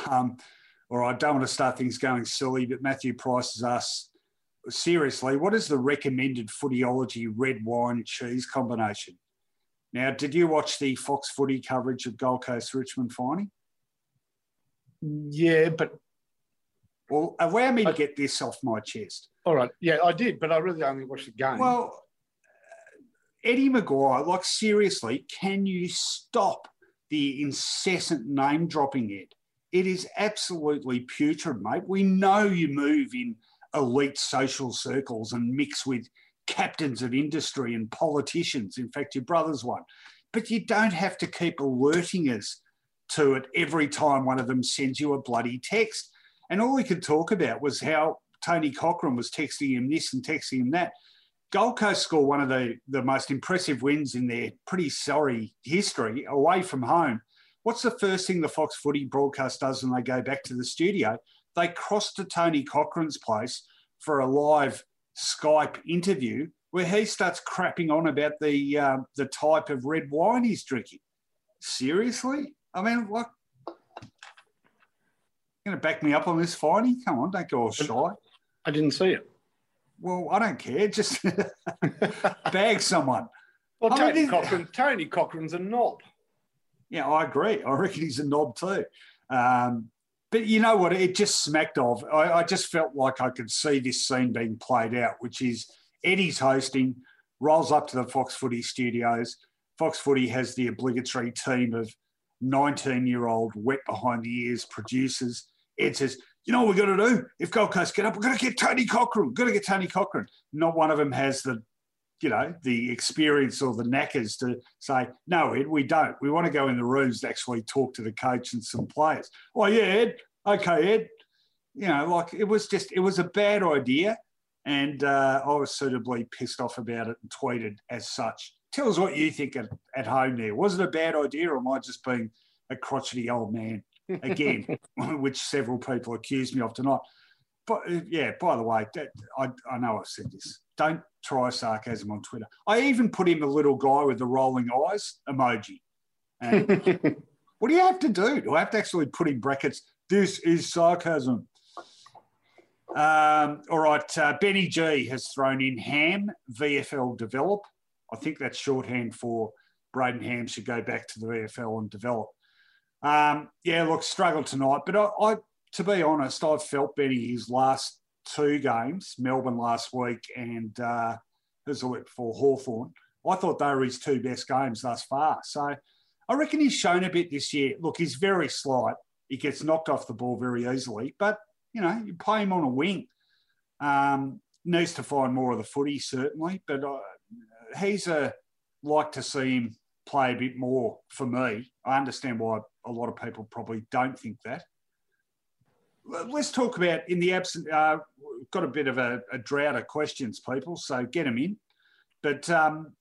Um, or I don't want to start things going silly, but Matthew Price has asked seriously, what is the recommended footyology red wine cheese combination? Now, did you watch the Fox Footy coverage of Gold Coast Richmond final? Yeah, but well, allow me to get this off my chest. All right. Yeah, I did, but I really only watched the game. Well, Eddie McGuire, like seriously, can you stop the incessant name dropping it? It is absolutely putrid, mate. We know you move in elite social circles and mix with captains of industry and politicians. In fact, your brother's one. But you don't have to keep alerting us to it every time one of them sends you a bloody text. And all we could talk about was how Tony Cochrane was texting him this and texting him that. Gold Coast score one of the, the most impressive wins in their pretty sorry history away from home. What's the first thing the Fox Footy broadcast does when they go back to the studio? They cross to Tony Cochrane's place for a live Skype interview where he starts crapping on about the uh, the type of red wine he's drinking. Seriously? I mean, what? You Going to back me up on this, Finey? Come on, don't go all shy. I didn't see it. Well, I don't care. Just bag someone. Well, Tony, mean, Cochrane, Tony Cochrane's a knob. Yeah, I agree. I reckon he's a knob too. Um, but you know what? It just smacked of. I, I, just felt like I could see this scene being played out, which is Eddie's hosting, rolls up to the Fox Footy studios. Fox Footy has the obligatory team of 19 year old wet behind the ears producers. Ed says, You know what we've got to do? If Gold Coast get up, we've got to get Tony Cochrane. We've got to get Tony Cochrane. Not one of them has the you know, the experience or the knackers to say, no, Ed, we don't. We want to go in the rooms to actually talk to the coach and some players. Oh, yeah, Ed. Okay, Ed. You know, like it was just, it was a bad idea. And uh, I was suitably pissed off about it and tweeted as such. Tell us what you think at, at home there. Was it a bad idea or am I just being a crotchety old man again, which several people accused me of tonight? But uh, yeah, by the way, that, I, I know I've said this. Don't try sarcasm on Twitter. I even put him a little guy with the rolling eyes emoji. what do you have to do? Do I have to actually put in brackets? This is sarcasm. Um, all right, uh, Benny G has thrown in Ham VFL develop. I think that's shorthand for Brayden Ham should go back to the VFL and develop. Um, yeah, look, struggled tonight, but I, I, to be honest, I've felt Benny his last two games, Melbourne last week and uh, who's the week before Hawthorn. I thought they were his two best games thus far. So I reckon he's shown a bit this year. Look, he's very slight. He gets knocked off the ball very easily, but you know, you play him on a wing. Um, needs to find more of the footy certainly, but uh, he's a like to see him play a bit more for me. I understand why a lot of people probably don't think that let's talk about in the absent. Uh, got a bit of a, a, drought of questions, people. So get them in. But um,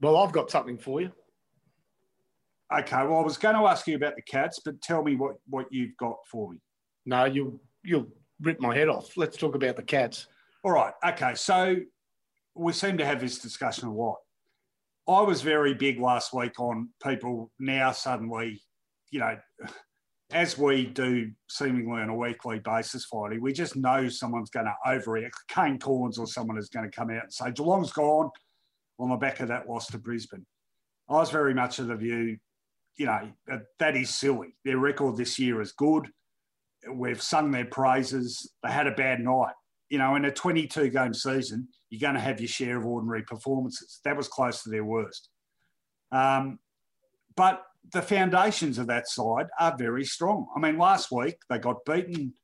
well, I've got something for you. Okay. Well, I was going to ask you about the cats, but tell me what what you've got for me. No, you you'll rip my head off. Let's talk about the cats. All right. Okay. So we seem to have this discussion a lot. I was very big last week on people now suddenly, you know, as we do seemingly on a weekly basis, Friday, we just know someone's going to overreact. Kane Cornes or someone is going to come out and say, Geelong's gone on the back of that loss to Brisbane. I was very much of the view, you know, that, is silly. Their record this year is good. We've sung their praises. They had a bad night. You know, in a 22 game season, you're going to have your share of ordinary performances. That was close to their worst. Um, but the foundations of that side are very strong. I mean, last week they got beaten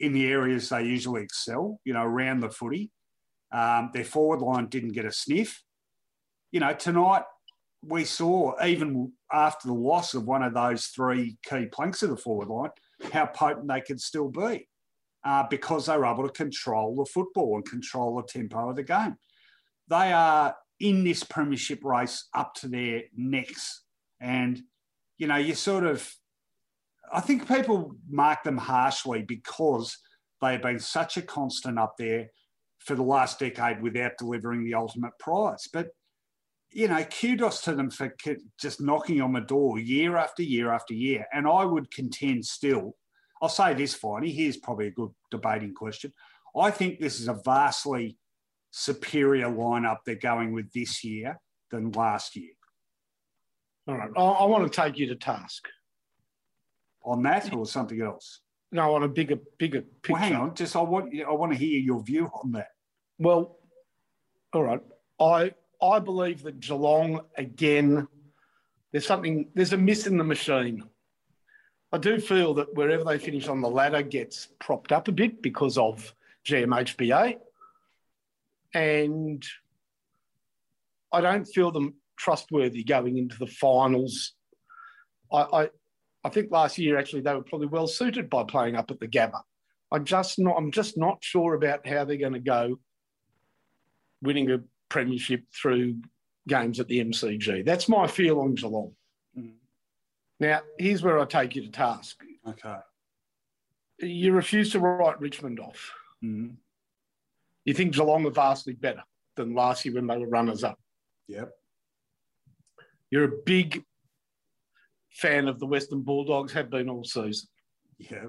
in the areas they usually excel, you know, around the footy. Um, their forward line didn't get a sniff. You know, tonight we saw, even after the loss of one of those three key planks of the forward line, how potent they could still be uh, because they were able to control the football and control the tempo of the game. They are in this premiership race up to their necks. And you know, you sort of, I think people mark them harshly because they've been such a constant up there for the last decade without delivering the ultimate prize. But, you know, kudos to them for just knocking on the door year after year after year. And I would contend still, I'll say this, Finey, here's probably a good debating question. I think this is a vastly superior lineup they're going with this year than last year. All right. I, I want to take you to task. On that or something else? No, on a bigger, bigger picture. Well, hang on. Just I want I want to hear your view on that. Well, all right. I I believe that Geelong again. There's something. There's a miss in the machine. I do feel that wherever they finish on the ladder gets propped up a bit because of GMHBA, and I don't feel them trustworthy going into the finals. I, I, I think last year actually they were probably well suited by playing up at the Gabba. I'm just not. I'm just not sure about how they're going to go winning a premiership through games at the MCG. That's my feel on Geelong. Mm. Now, here's where I take you to task. Okay. You refuse to write Richmond off. Mm. You think Geelong are vastly better than last year when they were runners up. Yep. You're a big fan of the Western Bulldogs, have been all season. Yeah.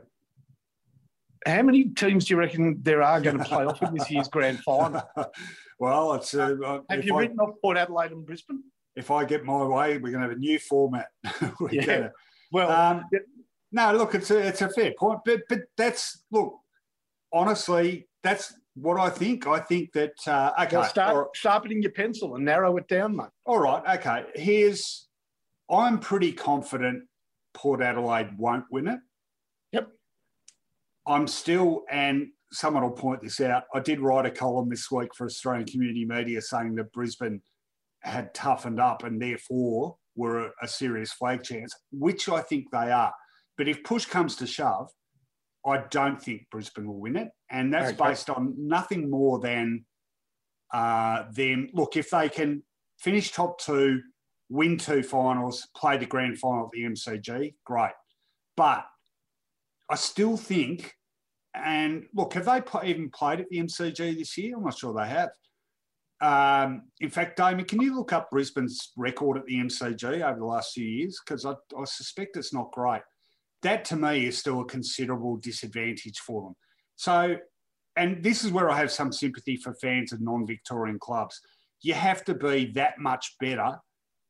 How many teams do you reckon there are going to play off in this year's grand final? well, it's. Uh, have you I, written off Port Adelaide and Brisbane? If I get my way, we're going to have a new format. yeah. Gonna, well, um, yeah. no, look, it's a it's a fair point, but but that's look. Honestly, that's what I think. I think that uh, okay, well, start sharpening your pencil and narrow it down, mate. All right, okay. Here's, I'm pretty confident Port Adelaide won't win it. Yep. I'm still, and someone will point this out. I did write a column this week for Australian Community Media saying that Brisbane had toughened up and therefore were a, a serious flag chance, which I think they are. But if push comes to shove, I don't think Brisbane will win it. And that's okay. based on nothing more than uh, them. Look, if they can finish top two, win two finals, play the grand final at the MCG, great. But I still think, and look, have they play, even played at the MCG this year? I'm not sure they have. Um, in fact, Damien, can you look up Brisbane's record at the MCG over the last few years? Because I, I suspect it's not great that to me is still a considerable disadvantage for them. So, and this is where I have some sympathy for fans of non Victorian clubs. You have to be that much better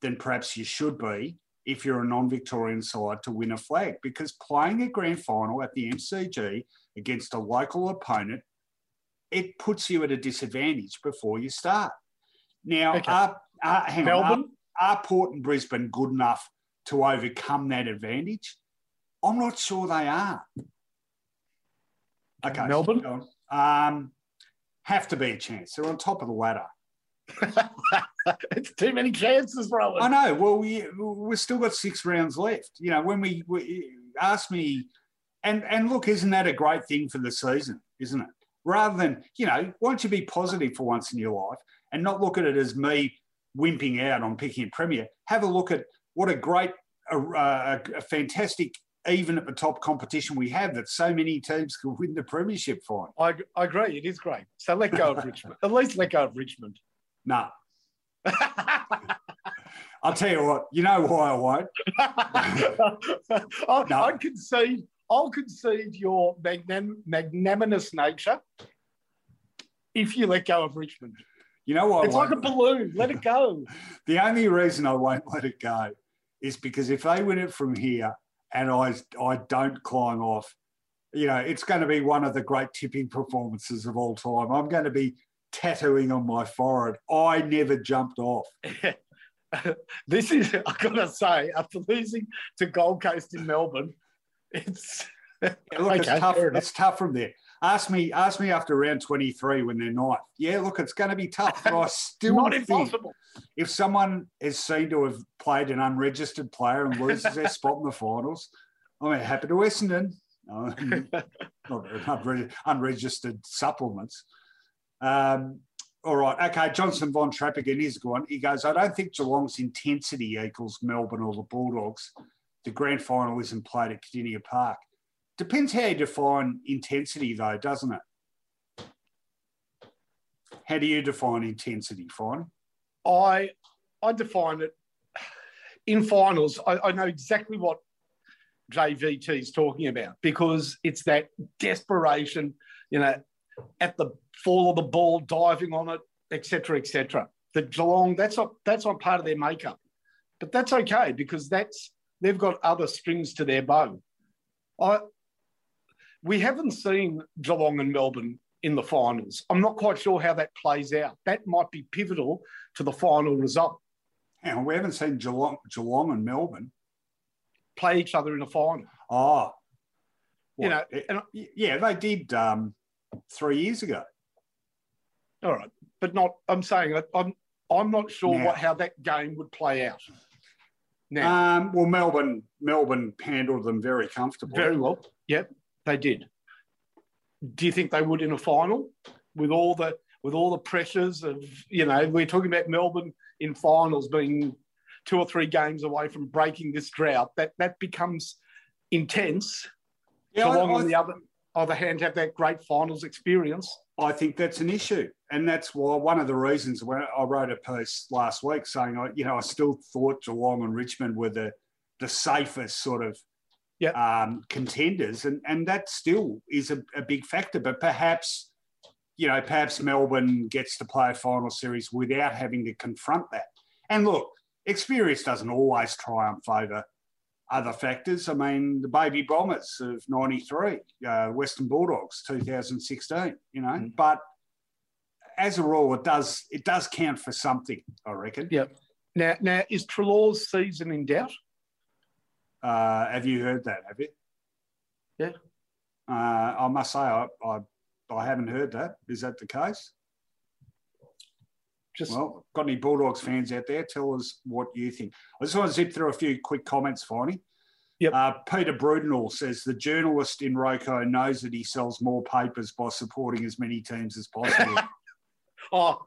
than perhaps you should be if you're a non Victorian side to win a flag because playing a grand final at the MCG against a local opponent, it puts you at a disadvantage before you start. Now, okay. are, are, hang Melbourne? On, are, are Port and Brisbane good enough to overcome that advantage? I'm not sure they are. Okay, Melbourne. Um, have to be a chance. They're on top of the ladder. it's too many chances, Rohan. I know. Well, we we've still got six rounds left. You know, when we, we ask me, and and look, isn't that a great thing for the season? Isn't it? Rather than you know, why don't you be positive for once in your life and not look at it as me wimping out on picking a premier? Have a look at what a great, a, a, a fantastic even at the top competition we have, that so many teams could win the premiership for. I, I agree. It is great. So let go of Richmond. At least let go of Richmond. No. I'll tell you what. You know why I won't. I'll, no. i concede. I'll concede your magnan- magnanimous nature if you let go of Richmond. You know what? It's like a balloon. Let it go. the only reason I won't let it go is because if they win it from here, and I I don't climb off. You know, it's going to be one of the great tipping performances of all time. I'm going to be tattooing on my forehead. I never jumped off. this is I've got to say, after losing to Gold Coast in Melbourne, it's yeah, look, okay, it's tough. It's tough from there. Ask me, ask me after round 23 when they're ninth. Yeah, look, it's going to be tough, but I still not impossible. If someone is seen to have played an unregistered player and loses their spot in the finals, I'm happy to Essendon. Um, not unregistered supplements. Um, all right. Okay. Johnson Von Trapp again is good one. He goes, I don't think Geelong's intensity equals Melbourne or the Bulldogs. The grand final isn't played at Kardinia Park. Depends how you define intensity, though, doesn't it? How do you define intensity, Fine? I I define it in finals. I, I know exactly what JVT is talking about because it's that desperation. You know, at the fall of the ball, diving on it, etc., etc. The Geelong, that's not that's not part of their makeup, but that's okay because that's they've got other strings to their bow. I we haven't seen Geelong and Melbourne in the finals. I'm not quite sure how that plays out. That might be pivotal to the final result. Yeah, we haven't seen Geelong, Geelong and Melbourne play each other in a final. Oh, you know, and, yeah, they did um, three years ago. All right, but not. I'm saying I'm. I'm not sure now, what how that game would play out. Now, um, well, Melbourne Melbourne handled them very comfortably. Very well. Yep, they did. Do you think they would in a final with all the with all the pressures of you know we're talking about Melbourne in finals being two or three games away from breaking this drought that that becomes intense yeah, long I, I, on the other, other hand, have that great finals experience. I think that's an issue. And that's why one of the reasons when I wrote a post last week saying, I, you know, I still thought Geelong and Richmond were the, the safest sort of yep. um, contenders. And, and that still is a, a big factor. But perhaps, you know, perhaps Melbourne gets to play a final series without having to confront that. And look, experience doesn't always triumph over other factors. I mean, the baby bombers of 93, uh, Western Bulldogs 2016, you know, mm. but as a rule, it does it does count for something, I reckon. Yep. Now, now is Treloar's season in doubt? Uh, have you heard that? Have you? Yeah. Uh, I must say, I, I, I haven't heard that. Is that the case? Just well, got any Bulldogs fans out there? Tell us what you think. I just want to zip through a few quick comments, Finey. Yep. Uh, Peter Brudenell says the journalist in Roko knows that he sells more papers by supporting as many teams as possible. oh,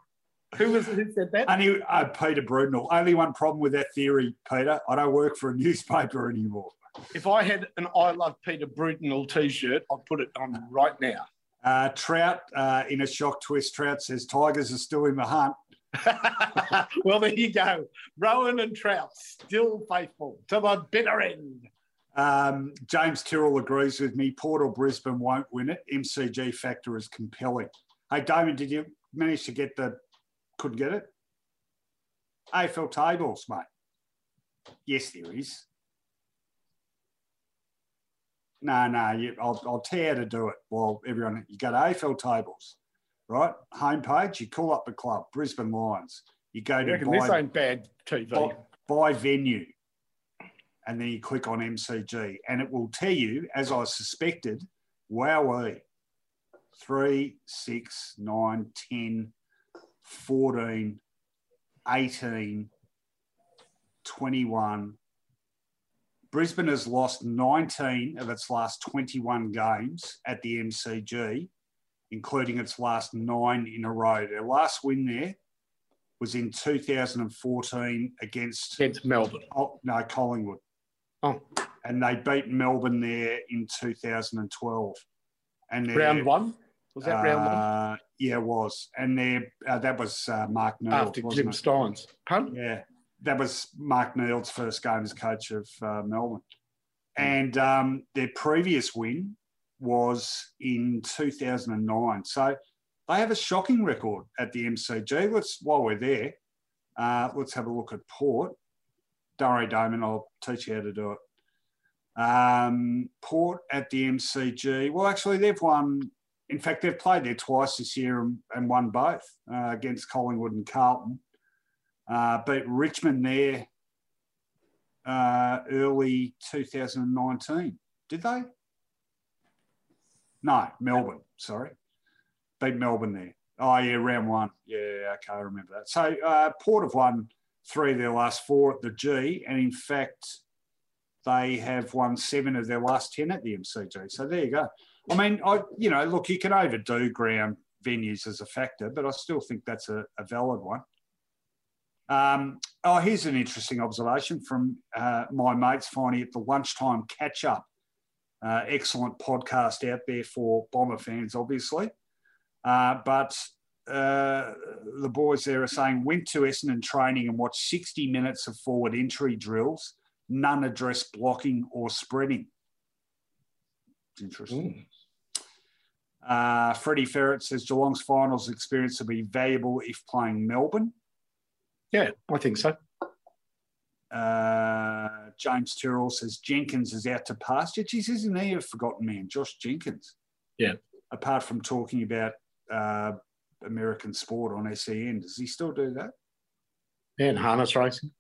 who was who said that? Only uh, Peter Brudenell. Only one problem with that theory, Peter. I don't work for a newspaper anymore. If I had an "I love Peter Brudenell" T-shirt, I'd put it on right now. Uh, Trout uh, in a shock twist. Trout says Tigers are still in the hunt. well, there you go. Rohan and Trout still faithful to the bitter end. Um, James Tyrrell agrees with me. Port or Brisbane won't win it. MCG factor is compelling. Hey, Damon, did you manage to get the? Couldn't get it. AFL tables, mate. Yes, there is. No, no, you, I'll, I'll tell you how to do it. Well, everyone, you go to AFL tables right? Homepage, you call up the club, Brisbane Lions. You go to buy, this ain't bad TV. Buy, buy venue, and then you click on MCG, and it will tell you, as I suspected, wowee, 3, 6, 9, 10, 14, 18, 21. Brisbane has lost 19 of its last 21 games at the MCG including its last nine in a row. Their last win there was in 2014 against against Melbourne. Oh, no, Collingwood. Oh, and they beat Melbourne there in 2012. And round one was that round one? Uh, yeah, it was. And there uh, that was uh, Mark Neeld after Jim? Stynes. Pardon? Yeah, that was Mark Neeld's first game as coach of uh, Melbourne. And um, their previous win was in 2009. So they have a shocking record at the MCG. Let's while we're there, uh, let's have a look at Port. Don't worry, Damon. I'll teach you how to do it. Um, Port at the MCG. Well, actually, they've won. In fact, they've played there twice this year and, won both uh, against Collingwood and Carlton. Uh, beat Richmond there uh, early 2019. Did they? No, Melbourne. Sorry, beat Melbourne there. Oh yeah, round one. Yeah, okay, I remember that. So uh, Port have won three of their last four at the G, and in fact, they have won seven of their last ten at the MCG. So there you go. I mean, I you know, look, you can overdo ground venues as a factor, but I still think that's a, a valid one. Um, oh, here's an interesting observation from uh, my mates finding at the lunchtime catch up uh, excellent podcast out there for Bomber fans, obviously. Uh, but uh, the boys there are saying went to Essendon training and watched 60 minutes of forward entry drills. None addressed blocking or spreading. It's interesting. Uh, Freddie Ferret says Geelong's finals experience will be valuable if playing Melbourne. Yeah, I think so. Uh, James Tyrrell says Jenkins is out to pasture. Geez, isn't he a forgotten man? Josh Jenkins. Yeah. Apart from talking about uh, American sport on SEN, does he still do that? Yeah, and harness racing.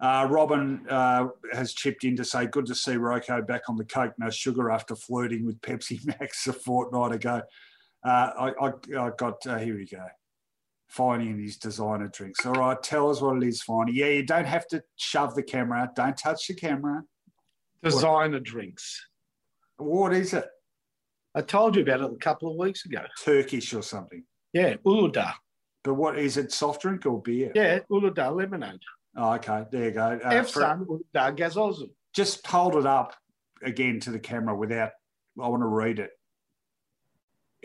Uh, Robin uh, has chipped in to say, good to see Roko back on the Coke No Sugar after flirting with Pepsi Max a fortnight ago. Uh, I, I, I, got, uh, here we go. Finey and his designer drinks. All right, tell us what it is, Finey. Yeah, you don't have to shove the camera. Don't touch the camera. Designer what? drinks. What is it? I told you about it a couple of weeks ago. Turkish or something. Yeah, Uludağ. But what is it? Soft drink or beer? Yeah, Uludağ lemonade. Oh, okay. There you go. Uh, Efsan gazozu. Just hold it up again to the camera without. I want to read it.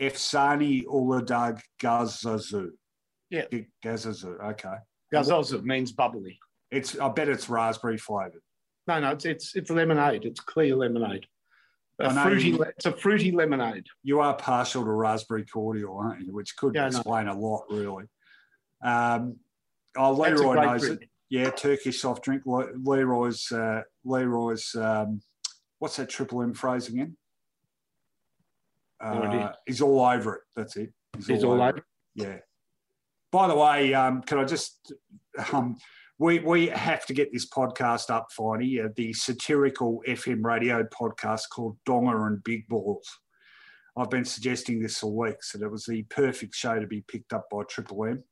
Efsani Uludağ gazozu. Yeah. Gazozu. Okay. Gazozu means bubbly. It's. I bet it's raspberry flavored. No, no, it's it's it's lemonade. It's clear lemonade. A fruity, you, it's a fruity lemonade. You are partial to raspberry cordial, aren't you? Which could yeah, explain no. a lot, really. Um, oh, Leroy knows drink. it. Yeah, Turkish soft drink. Leroy's uh, Leroy's. Um, what's that triple M phrase again? Uh, he's all over it. That's it. He's, he's all, all, over. It. Yeah. By the way, um, can I just um, we we have to get this podcast up, Finey. Uh, the satirical FM radio podcast called Donger and Big Balls. I've been suggesting this for weeks that it was the perfect show to be picked up by Triple M,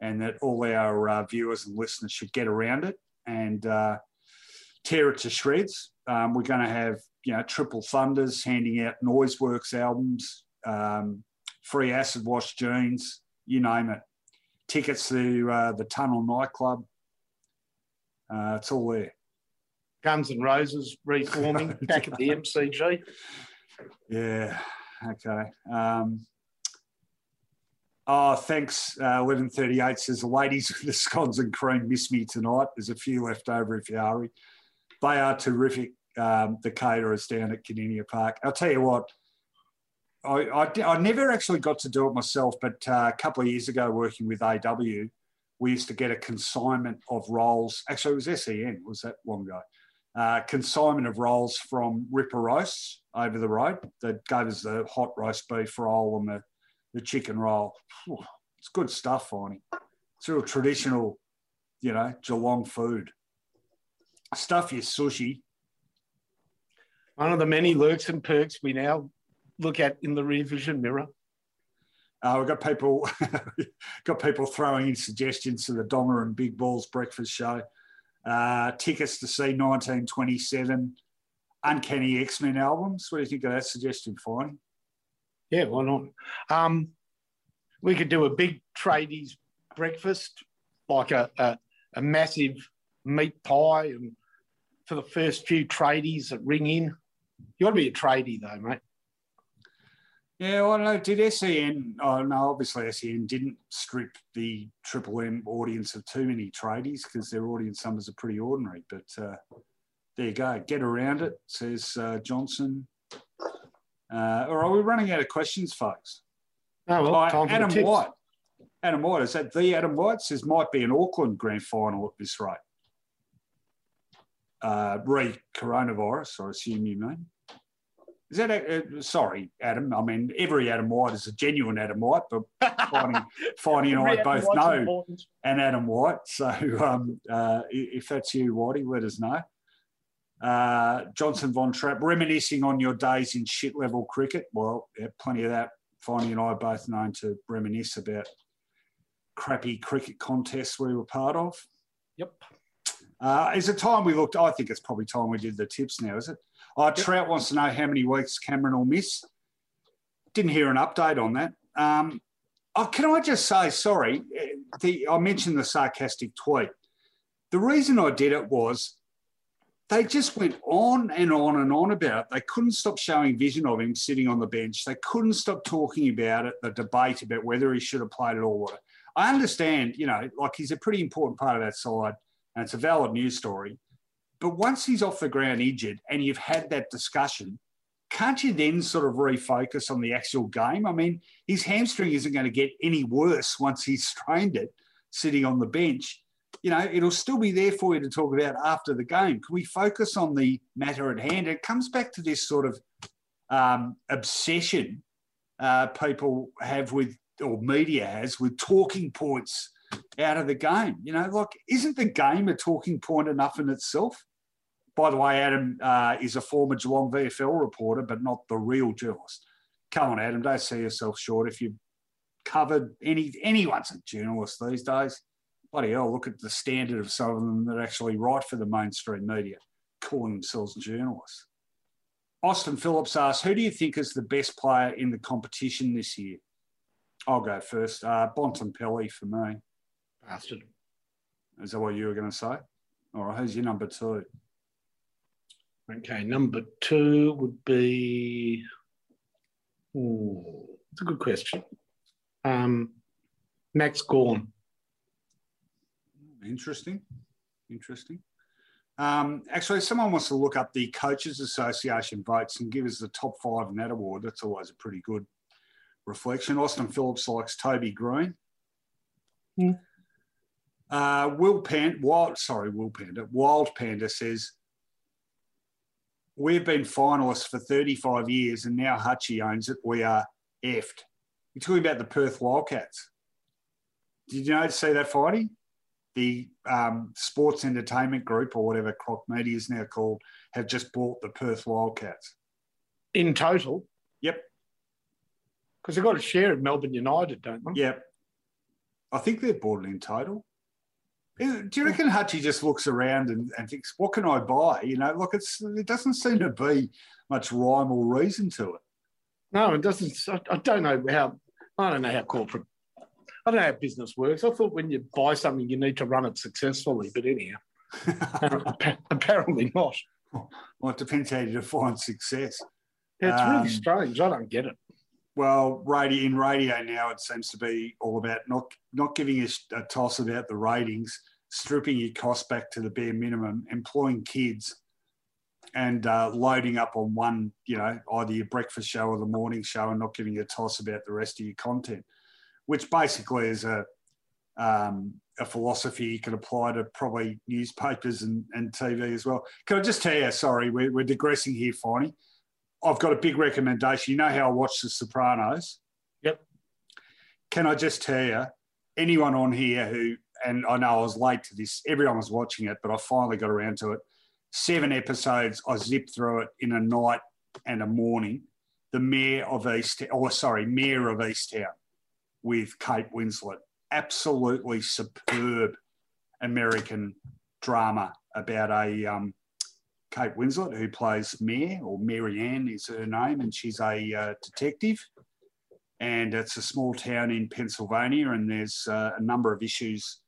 and that all our uh, viewers and listeners should get around it and uh, tear it to shreds. Um, we're going to have you know Triple Thunders handing out Noiseworks albums, um, free acid wash jeans, you name it. Tickets to uh, the Tunnel nightclub uh, it's all there. Guns and Roses reforming back at the MCG. Yeah. Okay. Um, oh, thanks. Uh, Eleven thirty-eight says the ladies with the scones and cream miss me tonight. There's a few left over if you hurry. They are terrific. Um, the caterers down at Kardinia Park. I'll tell you what. I, I, I, never actually got to do it myself, but uh, a couple of years ago, working with AW, we used to get a consignment of rolls. Actually, it was SEN, was that long ago? Uh, consignment of rolls from Ripper Roasts over the road that gave us the hot roast beef roll and the, the chicken roll. Whew, it's good stuff, Finey. It's real traditional, you know, Geelong food. Stuff your sushi. One of the many lurks and perks we now look at in the rear vision mirror. Uh, we've got people got people throwing in suggestions to the Donger and Big Balls breakfast show. Uh, tickets to see 1927 Uncanny X Men albums. What do you think of that suggestion, Fine? Yeah, why not? Um, we could do a big tradies breakfast, like a, a, a massive meat pie, and for the first few tradies that ring in. You got to be a tradie though, mate. Yeah, well, know. Did SEN? Oh no, obviously SEN didn't strip the Triple M audience of too many tradies because their audience numbers are pretty ordinary. But uh, there you go. Get around it, says uh, Johnson. Uh, or are we running out of questions, folks? Oh, well, Adam White. Adam White, is that the Adam White? Says might be an Auckland grand final at this rate. Uh, re coronavirus, I assume you mean. Is that a, uh, sorry, Adam? I mean, every Adam White is a genuine Adam White, but Finey, Finey and I Adam both White's know important. an Adam White. So um, uh, if that's you, Whitey, let us know. Uh, Johnson Von Trapp, reminiscing on your days in shit level cricket. Well, yeah, plenty of that. Finey and I are both known to reminisce about crappy cricket contests we were part of. Yep. Uh, is it time we looked? I think it's probably time we did the tips now, is it? Oh, yep. Trout wants to know how many weeks Cameron will miss. Didn't hear an update on that. Um, oh, can I just say, sorry, the, I mentioned the sarcastic tweet. The reason I did it was they just went on and on and on about it. They couldn't stop showing vision of him sitting on the bench. They couldn't stop talking about it, the debate about whether he should have played at all. I understand, you know, like he's a pretty important part of that side and it's a valid news story. But once he's off the ground injured and you've had that discussion, can't you then sort of refocus on the actual game? I mean, his hamstring isn't going to get any worse once he's strained it sitting on the bench. You know, it'll still be there for you to talk about after the game. Can we focus on the matter at hand? It comes back to this sort of um, obsession uh, people have with, or media has, with talking points out of the game. You know, like, isn't the game a talking point enough in itself? By the way, Adam uh, is a former Geelong VFL reporter, but not the real journalist. Come on, Adam, don't sell yourself short. If you've covered any anyone's a journalist these days, bloody hell, look at the standard of some of them that actually write for the mainstream media, calling themselves journalists. Austin Phillips asks, who do you think is the best player in the competition this year? I'll go first. Uh, Bontempelli for me. Bastard. Is that what you were going to say? All right, who's your number two? Okay, number two would be. It's a good question. Um, Max Gawn. Interesting. Interesting. Um, actually, someone wants to look up the Coaches Association votes and give us the top five in that award. That's always a pretty good reflection. Austin Phillips likes Toby Greene. Hmm. Uh, Will Panda, Wild, sorry, Will Panda, Wild Panda says, We've been finalists for 35 years and now Hutchie owns it. We are effed. You're talking about the Perth Wildcats. Did you know to see that fighting? The um, Sports Entertainment Group, or whatever Croc Media is now called, have just bought the Perth Wildcats. In total? Yep. Because they've got a share of Melbourne United, don't they? Yep. I think they've bought it in total. Do you reckon Hutchie just looks around and, and thinks, what can I buy? You know, look, it's it doesn't seem to be much rhyme or reason to it. No, it doesn't. I don't know how. I don't know how corporate I don't know how business works. I thought when you buy something, you need to run it successfully, but anyhow, apparently not. Well, it depends how you define success. Yeah, it's really um, strange. I don't get it. Well, radio in radio now, it seems to be all about not not giving a, a toss about the ratings, stripping your costs back to the bare minimum, employing kids, and uh, loading up on one, you know, either your breakfast show or the morning show, and not giving a toss about the rest of your content which basically is a um, a philosophy you can apply to probably newspapers and, and TV as well. Can I just tell you, sorry, we're, we're digressing here, Finey. I've got a big recommendation. You know how I watch The Sopranos? Yep. Can I just tell you, anyone on here who, and I know I was late to this, everyone was watching it, but I finally got around to it. Seven episodes, I zipped through it in a night and a morning. The mayor of East, or sorry, Mare of Easttown with Kate Winslet. Absolutely superb American drama about a um, Kate Winslet who plays Mare, or Marianne is her name, and she's a uh, detective. And it's a small town in Pennsylvania, and there's uh, a number of issues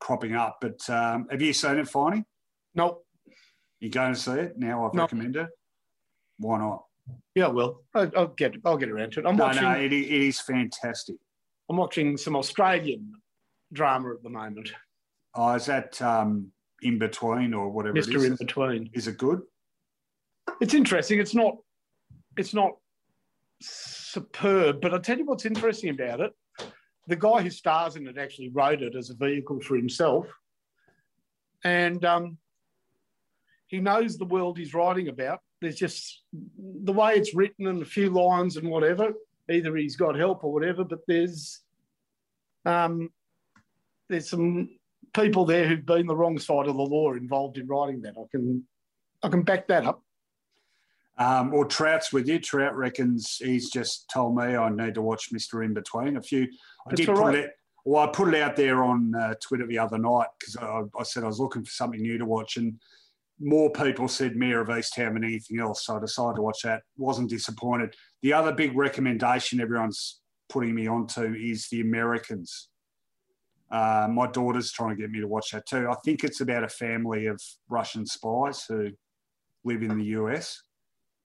cropping up. But um, have you seen it, Finey? Nope. You going to see it now? I've nope. recommended. Why not? Yeah, well, I'll get I'll get around to it. I'm no, watching. No, it, it is fantastic. I'm watching some Australian drama at the moment. Oh, is that um, in between or whatever? Mr. In Between. Is it good? It's interesting. It's not. It's not superb, but I'll tell you what's interesting about it. The guy who stars in it actually wrote it as a vehicle for himself, and um, he knows the world he's writing about. There's just the way it's written and a few lines and whatever either he's got help or whatever. But there's um, there's some people there who've been the wrong side of the law involved in writing that. I can I can back that up. Um, well, Trout's with you. Trout reckons he's just told me I need to watch Mister In Between. A few, I That's did put right. it. Well, I put it out there on uh, Twitter the other night because I, I, said I was looking for something new to watch, and more people said Mare of Easttown than anything else. So I decided to watch that. Wasn't disappointed. The other big recommendation everyone's putting me onto is The Americans. Uh, my daughter's trying to get me to watch that too. I think it's about a family of Russian spies who live in the US.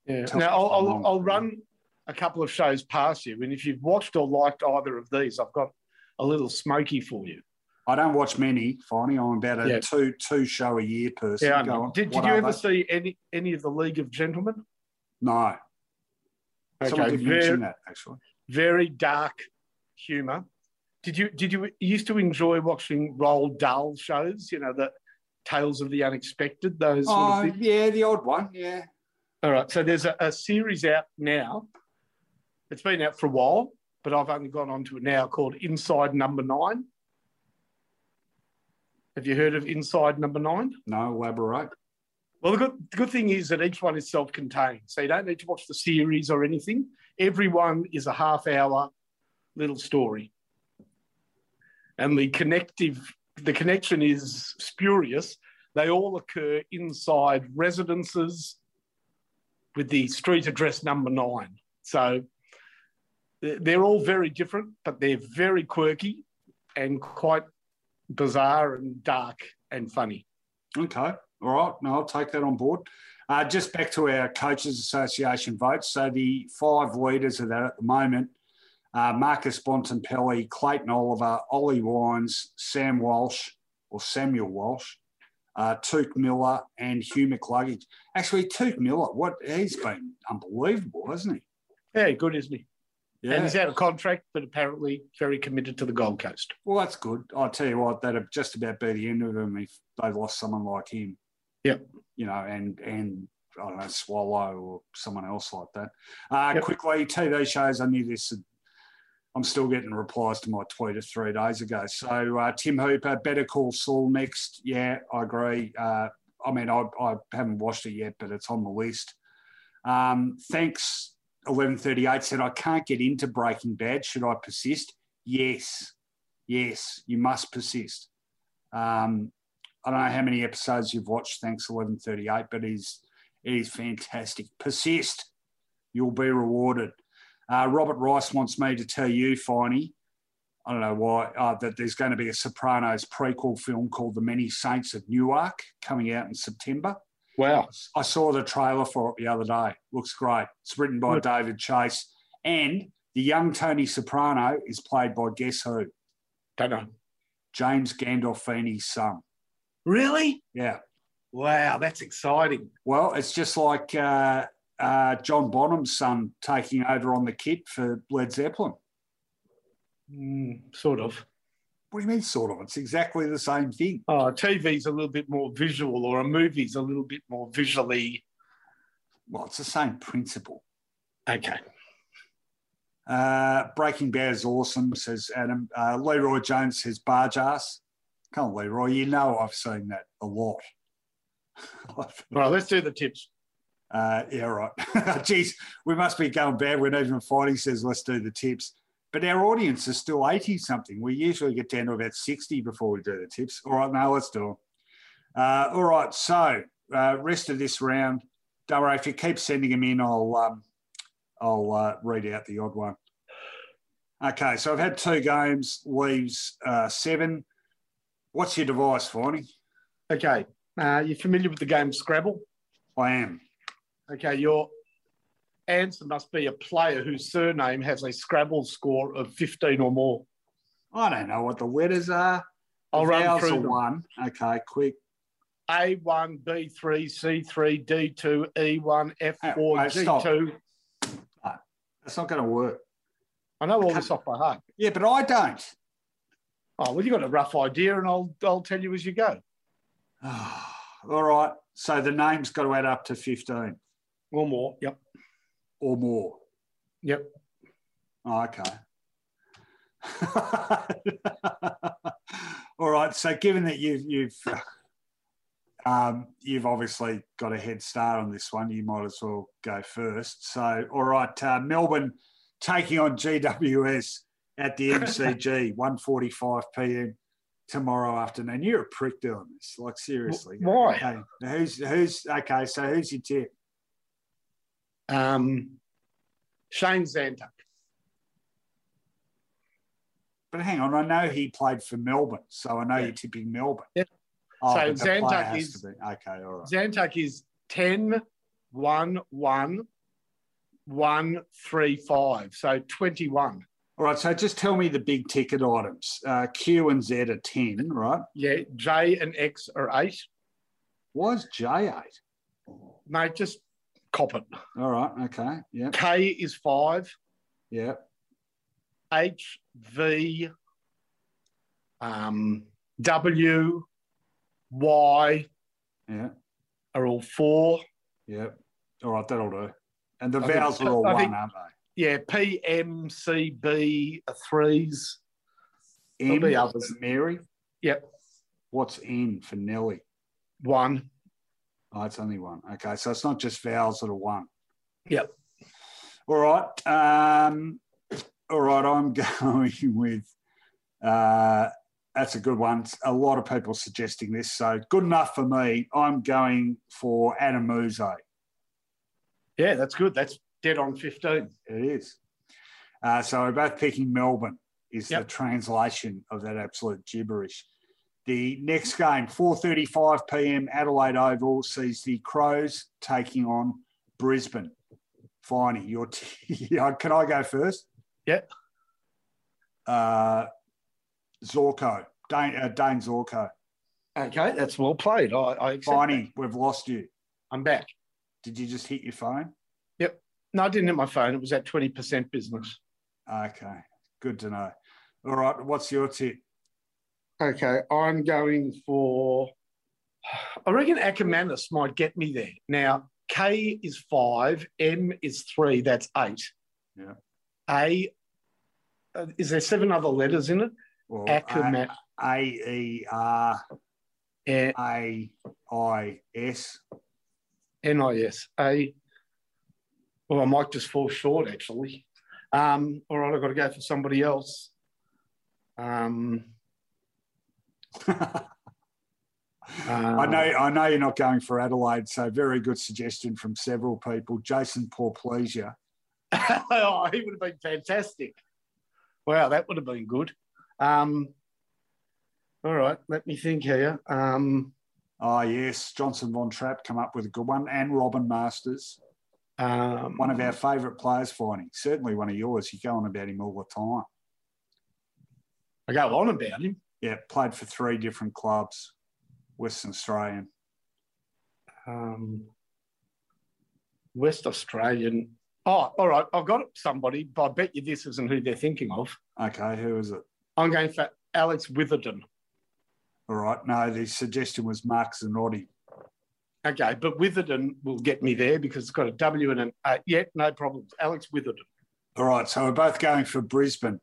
Yeah. Tell now, I'll, I'll, I'll run a couple of shows past you. And if you've watched or liked either of these, I've got a little smoky for you. I don't watch many, Finey. I'm about a yeah. two two show a year person. Yeah, did, did you ever they? see any any of the League of Gentlemen? No. Someone Okay, did mention very, that actually. very dark humour. Did you did you, used to enjoy watching Roald Dahl shows? You know the Tales of the Unexpected. Those sort of Oh, things. yeah, the odd one. Yeah. All right. So there's a, a series out now. It's been out for a while, but I've only gone on to it now called Inside Number Nine. Have you heard of Inside Number Nine? No, elaborate. Well, the good, the good thing is that each one is self contained. So you don't need to watch the series or anything. Every one is a half hour little story. And the connective, the connection is spurious. They all occur inside residences with the street address number nine. So they're they're all very different, but they're very quirky and quite bizarre and dark and funny. Okay. All right. No, I'll take that on board. Uh, just back to our Coaches Association votes. So the five leaders of that at the moment uh, Marcus Bontempelli, Clayton Oliver, Ollie Wines, Sam Walsh, or Samuel Walsh, uh, Touk Miller, and Hugh McCluggage. Actually, Touk Miller, what he's been unbelievable, hasn't he? Yeah, good, isn't he? Yeah. And he's out of contract, but apparently very committed to the Gold Coast. Well, that's good. I'll tell you what, that'd just about be the end of them if they lost someone like him. Yep. You know, and and I don't know, Swallow or someone else like that. Uh, Yep. Quickly, TV shows. I knew this. I'm still getting replies to my tweet of three days ago. So uh, Tim Hooper, Better Call Saul next. Yeah, I agree. Uh, I mean, I, I haven't watched it yet, but it's on the list. Um, thanks. 1138 said, I can't get into Breaking Bad. Should I persist? Yes. Yes, you must persist. Um, I don't know how many episodes you've watched, thanks 1138, but it is fantastic. Persist. You'll be rewarded. Uh, Robert Rice wants me to tell you, Finey, I don't know why, uh, that there's going to be a Sopranos prequel film called The Many Saints of Newark coming out in September. Wow. I saw the trailer for it the other day. Looks great. It's written by Good. David Chase. And the young Tony Soprano is played by guess who? Don't know. James Gandolfini's son. Really? Yeah. Wow, that's exciting. Well, it's just like uh, uh, John Bonham's son taking over on the kit for Led Zeppelin. Mm, sort of. What do you mean, sort of? It's exactly the same thing. Oh, TV's a little bit more visual, or a movie's a little bit more visually. Well, it's the same principle. Okay. Uh, Breaking Bad is awesome, says Adam. Uh, Leroy Jones says barge ass. Come on, Leroy. You know I've seen that a lot. All right, let's do the tips. Uh, yeah, right. Geez, we must be going bad when even Fighting says let's do the tips. But our audience is still 80 something. We usually get down to about 60 before we do the tips. All right, now let's do them. Uh, all right, so uh, rest of this round, don't worry, if you keep sending them in, I'll, um, I'll uh, read out the odd one. Okay, so I've had two games, leaves uh, seven. What's your device, Finey? Okay. Uh, you're familiar with the game Scrabble? I am. Okay, your answer must be a player whose surname has a Scrabble score of 15 or more. I don't know what the letters are. I'll The run through them. one. Okay, quick. A1, B3, C3, D2, E1, F4, stop. G2. That's not going to work. I know all this off by heart. Yeah, but I don't. Oh, well, you've got a rough idea, and I'll, I'll tell you as you go. All right. So the name's got to add up to 15 Or more. Yep. or more. Yep. Oh, okay. All right. So given that you've you've um, you've obviously got a head start on this one, you might as well go first. So all right, uh, Melbourne taking on GWS at the MCG, 1:45 p.m. tomorrow afternoon. You're a prick doing this, like seriously. Why? Okay. Now who's who's okay? So who's your tip? Um, Shane Zantuck. But hang on, I know he played for Melbourne, so I know Yeah. you're tipping Melbourne. Yeah. Oh, So but the player Zantuck is- okay. All right. Zantuck is 10, 1, 1, 1, 3, 5. So 21. All right. So just tell me the big ticket items. Uh, Q and Z are ten, right? Yeah, J and X are 8. Why is J eight? Mate, just cop it. All right. Okay. Yeah. K is five. Yeah. H, V, um, W, Y Yeah. are all four. Yeah. All right. That'll do. And the I think- vowels are all I one, think- aren't they? Yeah, P, M, C, B threes. M be others. Mary. Yep, What's N for Nelly? one. Oh, it's only one. Okay. So it's not just vowels that are one. Yep. All right. Um, all right. I'm going with. Uh, that's a good one. A lot of people suggesting this, so good enough for me. I'm going for Adem Yze. Yeah, that's good. That's dead on 15. It is. Uh, so we're both picking Melbourne. Is Yep. the translation of that absolute gibberish. The next game, 4:35 p.m. Adelaide Oval, sees the Crows taking on Brisbane. Finey, your t- can I go first? Yep. Uh, Zorko, Dane, uh, Dane Zorko. Okay, that's well played. I, I accept that. We've lost you. I'm back. Did you just hit your phone? No, I didn't hit my phone. It was at 20% business. Okay, good to know. All right, what's your tip? Okay, I'm going for. I reckon Akermanis might get me there. Now, K is five, M is three, that's eight. Yeah. A, uh, is there seven other letters in it? Well, Ackerman, A E R N A I S. I S. A, well, I might just fall short actually. Um, all right, I've got to go for somebody else. Um, I know, I know you're not going for Adelaide, so very good suggestion from several people. Jason Porplyzia. oh, he would have been fantastic. Wow, that would have been good. Um, all right, let me think here. Um, Oh yes, Johnson Von Trapp come up with a good one, and Robin Masters, um, one of our favourite players. Finding certainly one of yours. You go on about him all the time. I go on about him. Yeah, played for three different clubs, Western Australian. Um, West Australian. Oh, all right. I've got somebody, but I bet you this isn't who they're thinking of. Okay, who is it? I'm going for Alex Witherden. All right, no, the suggestion was Mark Zanotti. Okay, but Witherden will get me there because it's got a W and an A. Yeah, no problems. Alex Witherden. All right, so we're both going for Brisbane.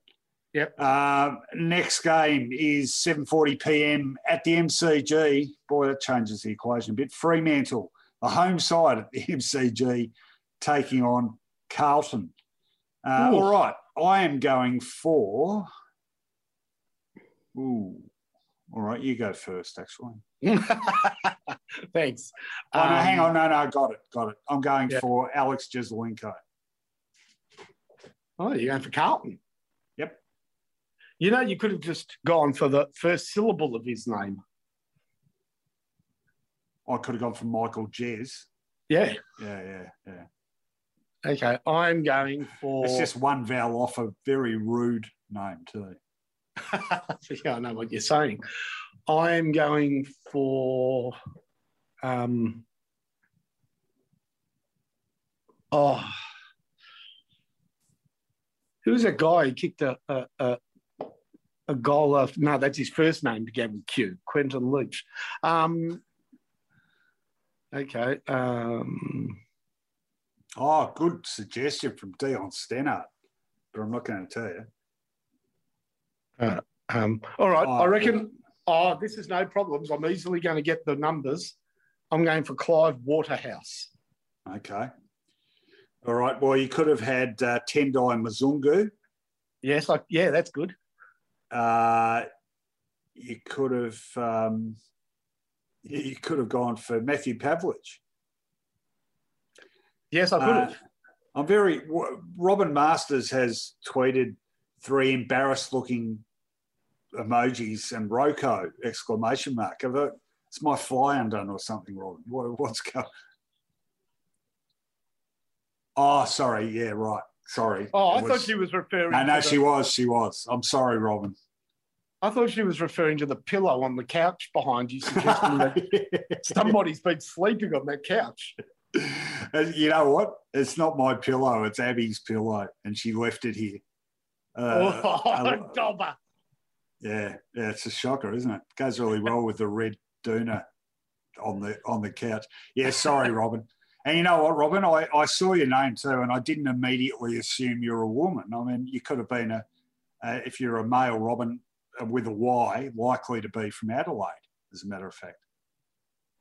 Yep. Um, next game is 7:40 p.m. at the MCG. Boy, that changes the equation a bit. Fremantle, the home side at the MCG, taking on Carlton. Uh, all right, I am going for. Ooh, all right, you go first. Actually, Thanks. oh no, hang Um, on, no, no, I got it, got it. I'm going Yeah. for Alex Jesaulenko. Oh, you're going for Carlton. Yep. You know, you could have just gone for the first syllable of his name. I could have gone for Michael Jez. Yeah. Yeah, yeah, yeah. Okay. I'm going for. It's just one vowel off a very rude name too. yeah, I know what you're saying. I'm going for. Um, oh, who's that guy who kicked a a, a, a goal after? No, that's his first name began with Q. Quentin Leach. Um, okay. Um, Oh, good suggestion from Dion Stannard, but I'm not going to tell you. um, all right. I Oh, reckon. Oh, this is no problems. I'm easily going to get the numbers. I'm going for Clive Waterhouse. Okay. All right. Well, you could have had uh, Tendai Mzungu. Yes, I, yeah, that's good. Uh, you could have. Um, you could have gone for Matthew Pavlich. Yes, I could Uh, have. I'm very. Robin Masters has tweeted three embarrassed-looking emojis and Roko exclamation mark. Have I, it's my fly undone or something, Robin. What, what's going? Oh, sorry. Yeah, right. Sorry. oh, I It thought she was referring. No, no, the- she was. She was. I'm sorry, Robin. I thought she was referring to the pillow on the couch behind you, suggesting that somebody's been sleeping on that couch. And you know what? It's not my pillow. It's Abbey's pillow, and she left it here. Uh, oh, uh, Dobber. Yeah, yeah, it's a shocker, isn't it? Goes really well with the red doona on the on the couch. Yeah, sorry, Robin. And you know what, Robin? I, I saw your name too, and I didn't immediately assume you're a woman. I mean, you could have been a, if you're a male Robin with a Y, likely to be from Adelaide, as a matter of fact.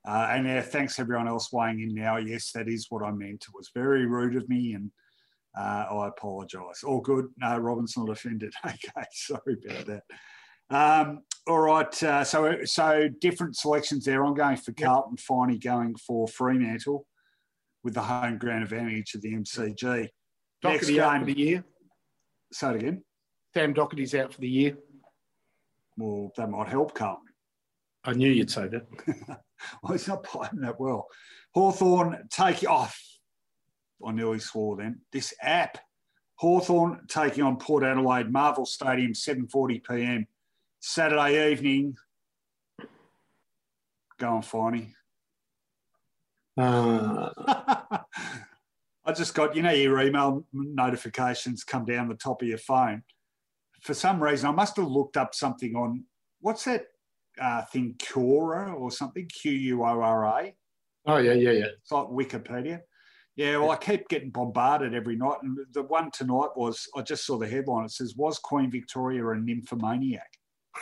Uh, and yeah, thanks everyone else weighing in now. Yes, that is what I meant. It was very rude of me, and uh, I apologise. All good. No, Robin's not offended. Okay, sorry about that. Um, all right. Uh, so, so different selections there. I'm going for Carlton. Finey going for Fremantle with the home ground advantage of the MCG. Next Doherty out for game. the year. Say it again. Sam Doherty's out for the year. Well, that might help Carlton. I knew you'd say that. Well, he's not playing that well. Hawthorn take off. I nearly swore then. This app. Hawthorn taking on Port Adelaide, Marvel Stadium, 7.40 p.m. Saturday evening. Go on, Finey. Uh, I just got, you know, your email notifications come down the top of your phone. For some reason, I must have looked up something on what's that uh, thing, Quora or something, Q U O R A. oh, yeah, yeah, yeah. It's like Wikipedia. Yeah, well, I keep getting bombarded every night. And the one tonight was, I just saw the headline. It says, Was Queen Victoria a nymphomaniac?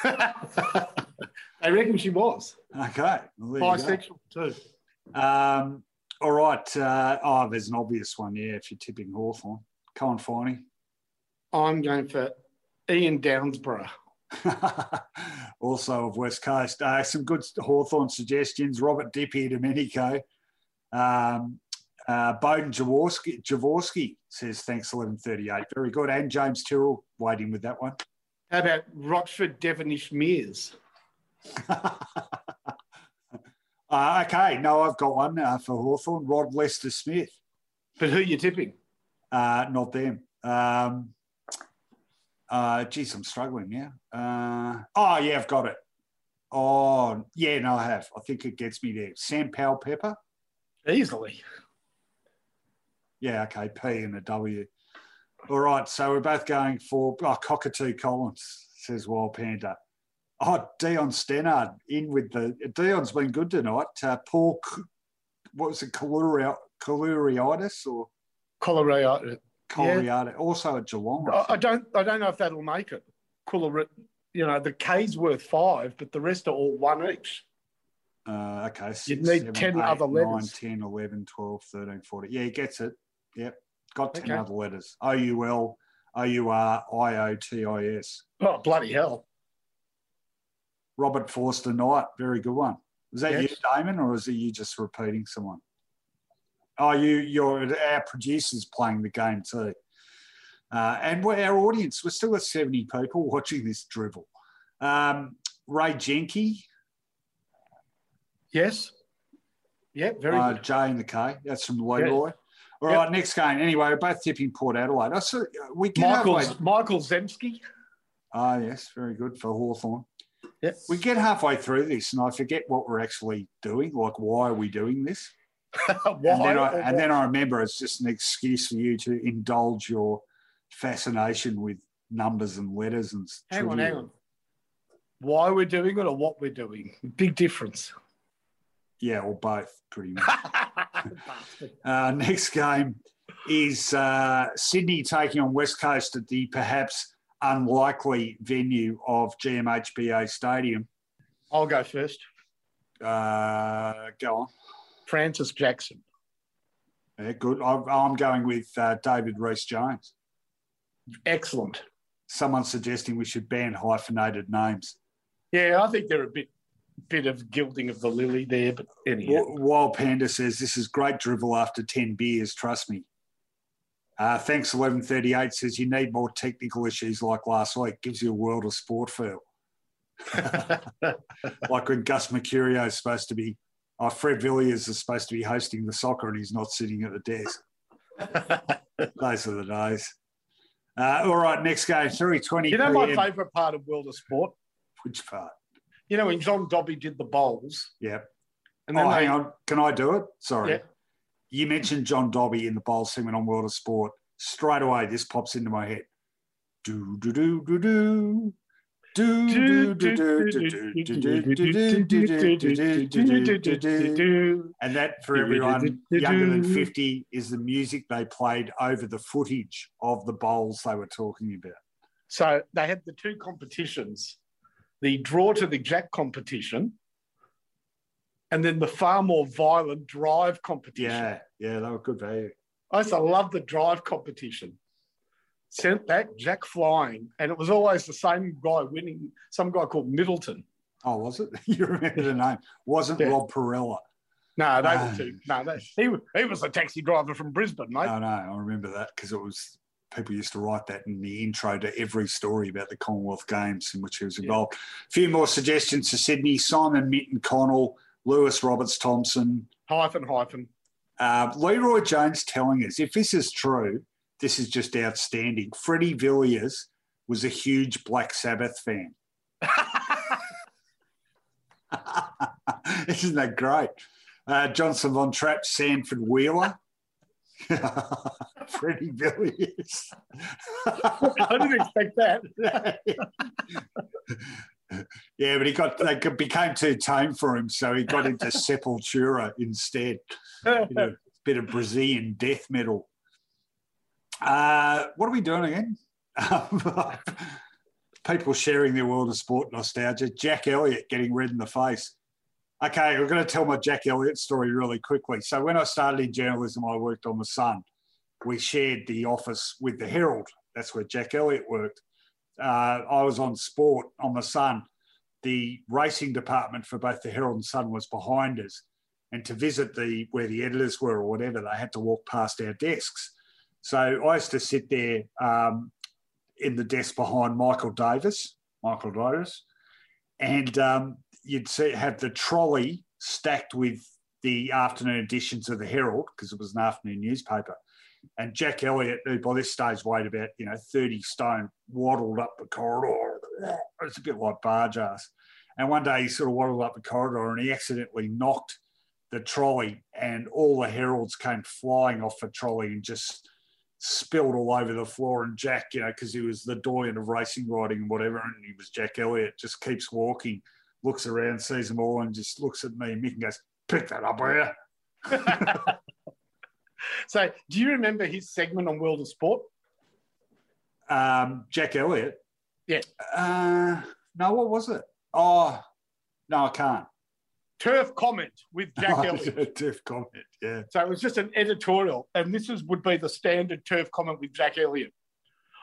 I reckon she was. Okay. well, there you go. Bisexual, too. Um, all right. Uh, oh, there's an obvious one. Yeah, if you're tipping Hawthorn. Come on, Finey. I'm going for Ian Downsborough. also of West Coast. Uh, some good Hawthorn suggestions. Robert Dippy, Domenico. Um, uh, Bowden Jaworski, Jaworski says thanks 1138. Very good. And James Tyrrell waiting with that one. How about Rochford Devonish Mears? Uh, okay, no, I've got one uh, for Hawthorn. Rod Lester Smith. But who are you tipping? Uh, not them. Um, uh, geez, I'm struggling now. Uh, oh, yeah, I've got it. Oh, yeah, no, I have. I think it gets me there. Sam Powell Pepper. Easily. Yeah, okay, P and a W. All right, so we're both going for oh, Cockatoo Collins, says Wild Panda. Oh, Dion Stannard in with the. Dion's been good tonight. Uh, Paul, what was it, Caluri- Koulouriotis or Colorado. Colorado? Also at Geelong. I I, don't. I don't know if that'll make it. Cooler, you know, the K's worth five, but the rest are all one each. Uh, okay. s- You'd need 10 other letters. 9, 10, 11, 12, 13, 14. Yeah, he gets it. Yep. Got 10 Okay. other letters. O U L, O U R, I O T I S. Oh bloody hell! Robert Forster Knight, very good one. Was that Yes. you, Damon, or is it you just repeating someone? Oh, you, you're our producers playing the game too. Uh, and we're, our audience, we're still at 70 people watching this drivel. Um, Ray Jenke, Yes. Yep, very uh, good. J in the K. That's from Leroy. All right, Yep. next game. Anyway, we're both tipping Port Adelaide. I saw, we get Michael halfway. Michael Zemsky. Ah, yes, very good for Hawthorn. Yep. We get halfway through this, and I forget what we're actually doing. Like, why are we doing this? And then, I, and then I remember it's just an excuse for you to indulge your fascination with numbers and letters and hang on, hang on. Why we're doing it or what we're doing? Big difference. Yeah, or both, pretty much. Bastard. uh, next game is uh, Sydney taking on West Coast at the perhaps unlikely venue of GMHBA Stadium. I'll go first. Uh, go on. Francis Jackson. Yeah, good. I, I'm going with uh, David Rhys-Jones. Excellent. Someone suggesting we should ban hyphenated names. Yeah, I think they're a bit bit of gilding of the lily there, but anyhow. Wild Panda says this is great drivel after 10 beers, trust me. Uh, thanks, 1138 says you need more technical issues like last week. Gives you a world of sport feel. Like when Gus Mercurio is supposed to be, oh, Fred Villiers is supposed to be hosting the soccer and he's not sitting at the desk. Those are the days. Uh, all right, next game, 3.20 you know my favourite part of World of Sport? Which part? You know when John Dobby did the bowls, Yeah. and then oh, they, hang on. Can I do it? Sorry. Yeah. you mentioned John Dobby in the bowl segment on World of Sport. Straight away, this pops into my head. Do do do do do. Do do do do do. And that, for everyone younger than 50, is the music they played over the footage of the bowls they were talking about. So they had the two competitions the draw to the jack competition and then the far more violent drive competition. Yeah, yeah, they were good value. I used to love the drive competition sent that Jack flying, and it was always the same guy winning. Some guy called Middleton. Oh, was it? You remember the name? Wasn't yeah. Rob Parrella? No, they uh, were two. No, they, he he was a taxi driver from Brisbane, mate. No, no, I remember that because it was people used to write that in the intro to every story about the Commonwealth Games in which he was involved. Yeah. A few more suggestions to Sydney: Simon Minton Connell, Lewis Roberts Thompson, hyphen hyphen. Uh, Leroy Jones telling us if this is true, this is just outstanding. Freddie Villiers was a huge Black Sabbath fan. Isn't that great? Uh, Johnson Von Trapp, Sanford Wheeler. Freddie Villiers. I didn't expect that. yeah, but he got they became too tame for him, so he got into Sepultura instead. You know, bit of Brazilian death metal. Uh, what are we doing again? People sharing their world of sport nostalgia. Jack Elliott getting red in the face. Okay, I'm going to tell my Jack Elliott story really quickly. So when I started in journalism, I worked on the Sun. We shared the office with the Herald. That's where Jack Elliott worked. Uh, I was on sport on the Sun. The racing department for both the Herald and Sun was behind us, and to visit the where the editors were or whatever, they had to walk past our desks. So I used to sit there um, in the desk behind Michael Davis, Michael Davis, and um, you'd see have the trolley stacked with the afternoon editions of the Herald because it was an afternoon newspaper. And Jack Elliott, who by this stage weighed about you know thirty stone, waddled up the corridor. It's a bit like barge ass. And one day he sort of waddled up the corridor and he accidentally knocked the trolley, and all the heralds came flying off the trolley and just spilled all over the floor. And Jack, you know, because he was the doyen of racing riding and whatever, and he was Jack Elliott, just keeps walking, looks around, sees them all, and just looks at me and Mick and goes, "Pick that up, will you?" so, do you remember his segment on World of Sport? Um, Jack Elliott. Yeah. Uh, no, what was it? Oh, no, I can't. Turf comment with Jack oh, Elliott. turf comment, yeah. So it was just an editorial, and this is would be the standard turf comment with Jack Elliott.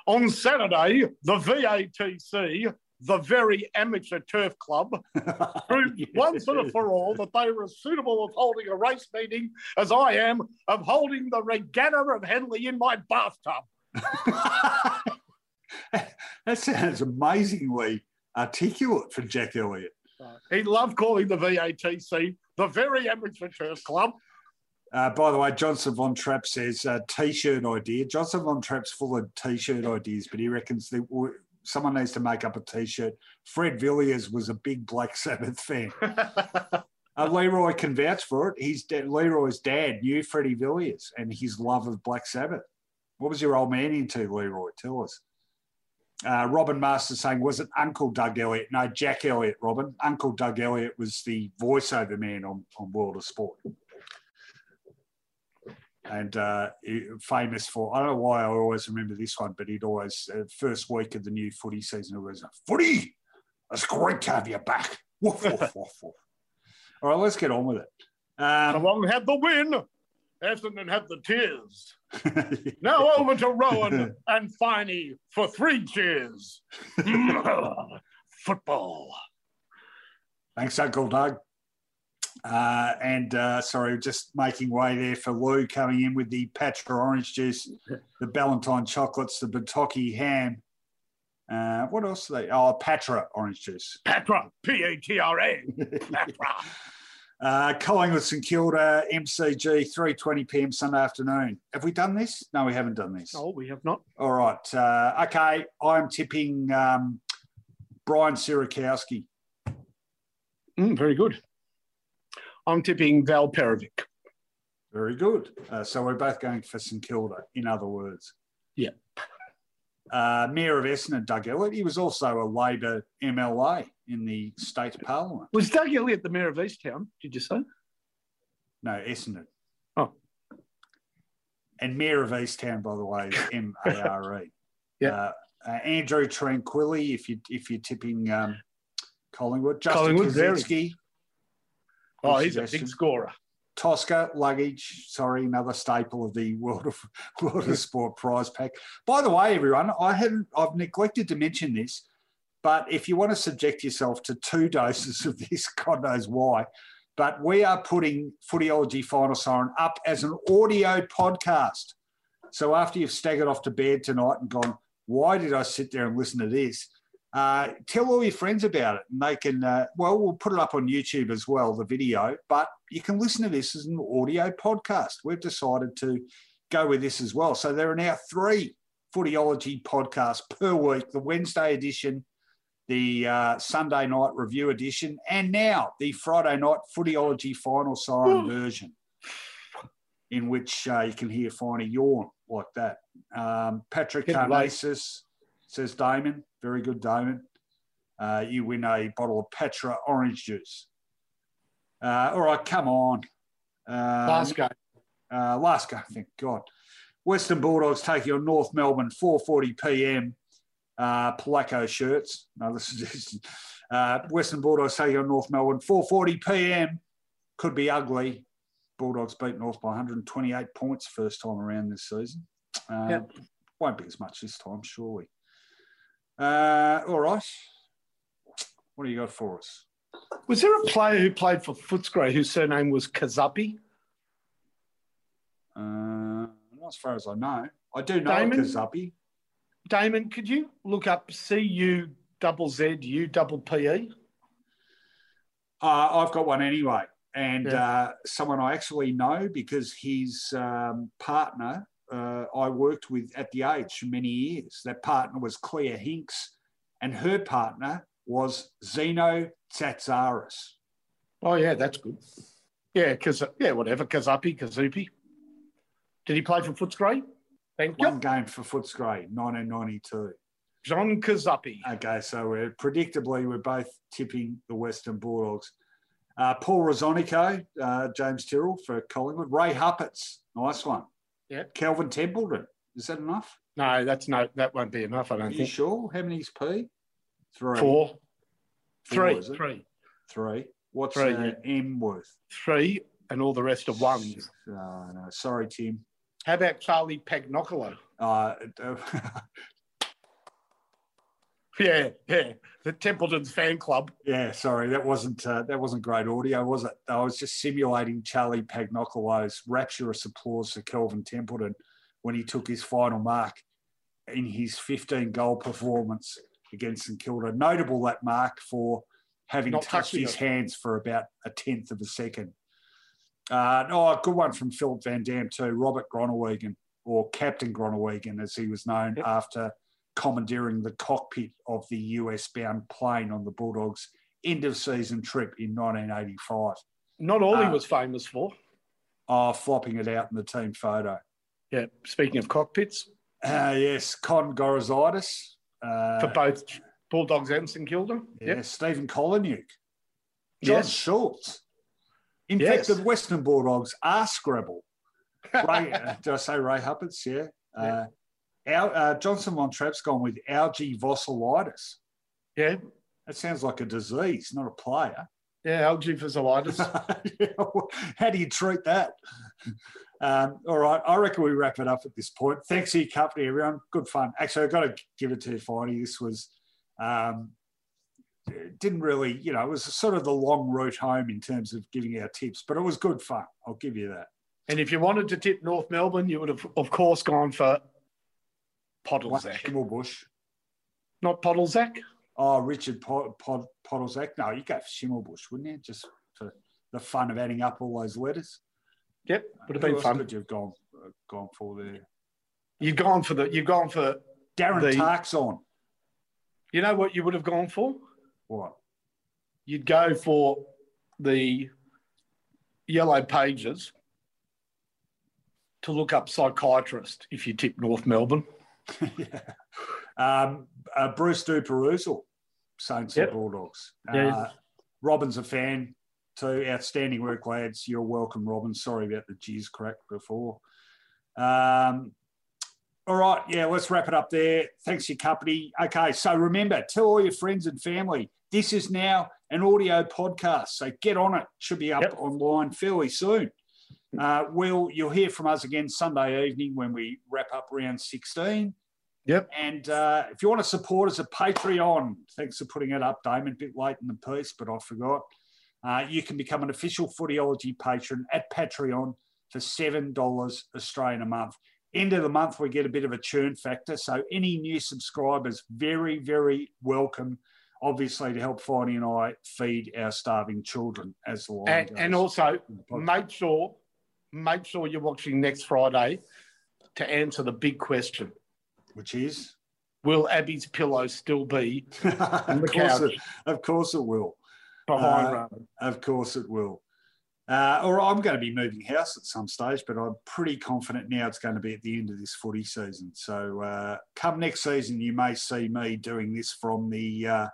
On Saturday, the VATC, the very amateur turf club, proved yeah. once and for all that they were as suitable of holding a race meeting as I am of holding the regatta of Henley in my bathtub. that sounds amazingly articulate for Jack Elliott. He loved calling the VATC the very amateur turf club. Uh, by the way, Johnson Von Trapp says uh, t-shirt idea. Johnson Von Trapp's full of t-shirt ideas, but he reckons that someone needs to make up a t-shirt. Fred Villiers was a big Black Sabbath fan. uh, Leroy can vouch for it. His dad, Leroy's dad knew Freddie Villiers and his love of Black Sabbath. What was your old man into, Leroy? Tell us. Uh, Robin Master saying, was it Uncle Doug Elliott? No, Jack Elliott, Robin. Uncle Doug Elliott was the voiceover man on, on World of Sport. And uh, famous for, I don't know why I always remember this one, but he'd always, uh, first week of the new footy season, it was, Footy, it's great to have you back. Woof, woof, woof, woof. All right, let's get on with it. Um, on, have the win. Essendon had the tears. now over to Rohan and Finey for three cheers. Football. Thanks, Uncle Doug. Uh, and uh, sorry, just making way there for Lou coming in with the Patra orange juice, the Ballantyne chocolates, the Bataki ham. Uh, what else? They oh Patra orange juice. Patra, P A T R A. Patra. Uh, Collingwood St Kilda, MCG, 3.20 p.m. Sunday afternoon. Have we done this? No, we haven't done this. No, we have not. All right. Uh, okay, I'm tipping um, Brian Sierakowski. Mm, very good. I'm tipping Val Perovic. Very good. Uh, so we're both going for St Kilda, in other words. Yeah. Uh, Mayor of Essendon, Doug Elliott, he was also a Labor MLA in the state parliament. Was Doug Elliott the mayor of Easttown? Did you say? No, Essendon. Oh. And Mare of Easttown, by the way, is M A R E. Yeah. Uh, uh, Andrew Tranquilli, if you if you're tipping um, Collingwood, Justin Collingwood. Kaczynski, Oh, he's a big scorer. Tosca luggage. Sorry, another staple of the World of World of Sport prize pack. By the way, everyone, I haven't I've neglected to mention this, but if you want to subject yourself to two doses of this, God knows why. But we are putting Footyology Final Siren up as an audio podcast. So after you've staggered off to bed tonight and gone, why did I sit there and listen to this? Uh, tell all your friends about it and they can, uh, well, we'll put it up on YouTube as well, the video, but you can listen to this as an audio podcast. We've decided to go with this as well. So there are now three Footyology podcasts per week the Wednesday edition, the uh, Sunday night review edition, and now the Friday night Footyology final siren version, in which uh, you can hear Finey yawn like that. Um, Patrick. Carnasis says Damon, very good Damon. Uh, you win a bottle of Patra orange juice. Uh, all right, come on. Uh, Last game. uh, last game, thank God. Western Bulldogs taking on North Melbourne, 4:40 p.m. Uh, Pelaco shirts. No, this is uh, Western Bulldogs taking on North Melbourne, 4:40 p.m. Could be ugly. Bulldogs beat North by 128 points first time around this season. Uh, Yep. Won't be as much this time, surely. Uh, all right. What do you got for us? Was there a player who played for Footscray whose surname was Kazapi? Uh, not as far as I know. I do know Damon? Kazapi. Damon, could you look up C U double Z U double P E? Uh, I've got one anyway, and Yeah. uh, someone I actually know because his um, partner uh, I worked with at the age for many years. That partner was Claire Hinks, and her partner was Zeno Tsatsaris. Oh yeah, that's good. Yeah, because yeah, whatever. Kazapi, Kazupi. Did he play for Footscray? Thank you. One game for Footscray, 1992. John Kazapi. Okay, so we're predictably we're both tipping the Western Bulldogs. Uh, Paul Rosonico, uh, James Tyrrell for Collingwood. Ray Huppatz, nice one. Yeah. Kelvin Templeton, is that enough? No, that's no, that won't be enough. I don't you think. sure? How many's P? Three. Four, Four, three, is it? three, Three. What's Three, uh, yeah. M worth? three, and all the rest are ones. Oh, no. Sorry, Tim. How about Charlie Pagnoccolo? Uh, Yeah, yeah. The Templeton's fan club. yeah, sorry, that wasn't uh, that wasn't great audio, was it? I was just simulating Charlie Pagnoccolo's rapturous applause for Kelvin Templeton when he took his final mark in his 15 goal performance against St Kilda. Notable that mark for having Not touched his it. hands for about a tenth of a second. Uh, oh, a good one from Philip Van Dam too. Robert Groenewegen, or Captain Groenewegen, as he was known Yep. after commandeering the cockpit of the US bound plane on the Bulldogs' end of season trip in 1985. Not all he Uh, was famous for. Oh, flopping it out in the team photo. Yeah. Speaking of cockpits, Uh, yes, Con Gorozidis. Uh, for both Bulldogs and St Kilda. yeah, Yeah. Stephen Kolyniuk. John Yes. Schultz. In Yes. fact, the Western Bulldogs are Scrabble. Ray, uh, did I say Ray Huppatz? Yeah. Uh, Al, uh, Johnson Von Trapp's gone with algae vosselitis. Yeah. That sounds like a disease, not a player. Yeah. Algae vasculitis. How do you treat that? Um, all right, I reckon we wrap it up at this point. Thanks for your company, everyone. Good fun. Actually, I've got to give it to you, Finey. This was um, didn't really, you know, it was sort of the long route home in terms of giving our tips, but it was good fun. I'll give you that. and if you wanted to tip North Melbourne, you would have, of course, gone for What, Podolzak. Schimmelbusch. Not Podolzak. Oh, Richard Pod, Pod, Podolzak. No, you go for Schimmelbusch, wouldn't you? Just for the fun of adding up all those letters. Yep. Would have Who been fun. Could you have gone uh, gone for there? You've gone for the. You've gone for. Darren The- Tark's on. You know what you would have gone for? What? You'd go for the yellow pages to look up psychiatrist if you tip North Melbourne. yeah. Um, uh, Bruce Duperouzel, Saints Yep. and Bulldogs. Yeah. Uh, Robin's a fan too. Outstanding work, lads. You're welcome, Robin. Sorry about the jizz crack before. Um, all right, yeah, let's wrap it up there. Thanks for your company. Okay, so remember, tell all your friends and family. This is now an audio podcast, so get on it. Should be up Yep. online fairly soon. Uh, we'll you'll hear from us again Sunday evening when we wrap up round 16. Yep. And uh, if you want to support us at Patreon, thanks for putting it up, Damon. A bit late in the piece, but I forgot. Uh, you can become an official Footyology patron at Patreon for seven dollars Australian a month. End of the month, we get a bit of a churn factor, so any new subscribers very, very welcome. Obviously, to help Finey and I feed our starving children as the line And, goes. and also, in the podcast. make sure, make sure you're watching next Friday to answer the big question: which is, Will Abbey's pillow still be of the course, couch. it, of course it will. behind Uh, Of course it will. Uh, or I'm going to be moving house at some stage, but I'm pretty confident now it's going to be at the end of this footy season. So uh, come next season, you may see me doing this from the uh,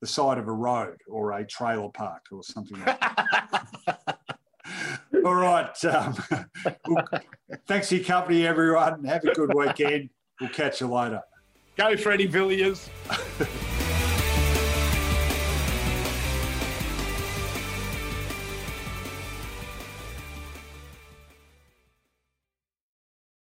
the side of a road or a trailer park or something like that. All right. Um, well, thanks for your company, everyone. Have a good weekend. We'll catch you later. Go, Freddie Villiers.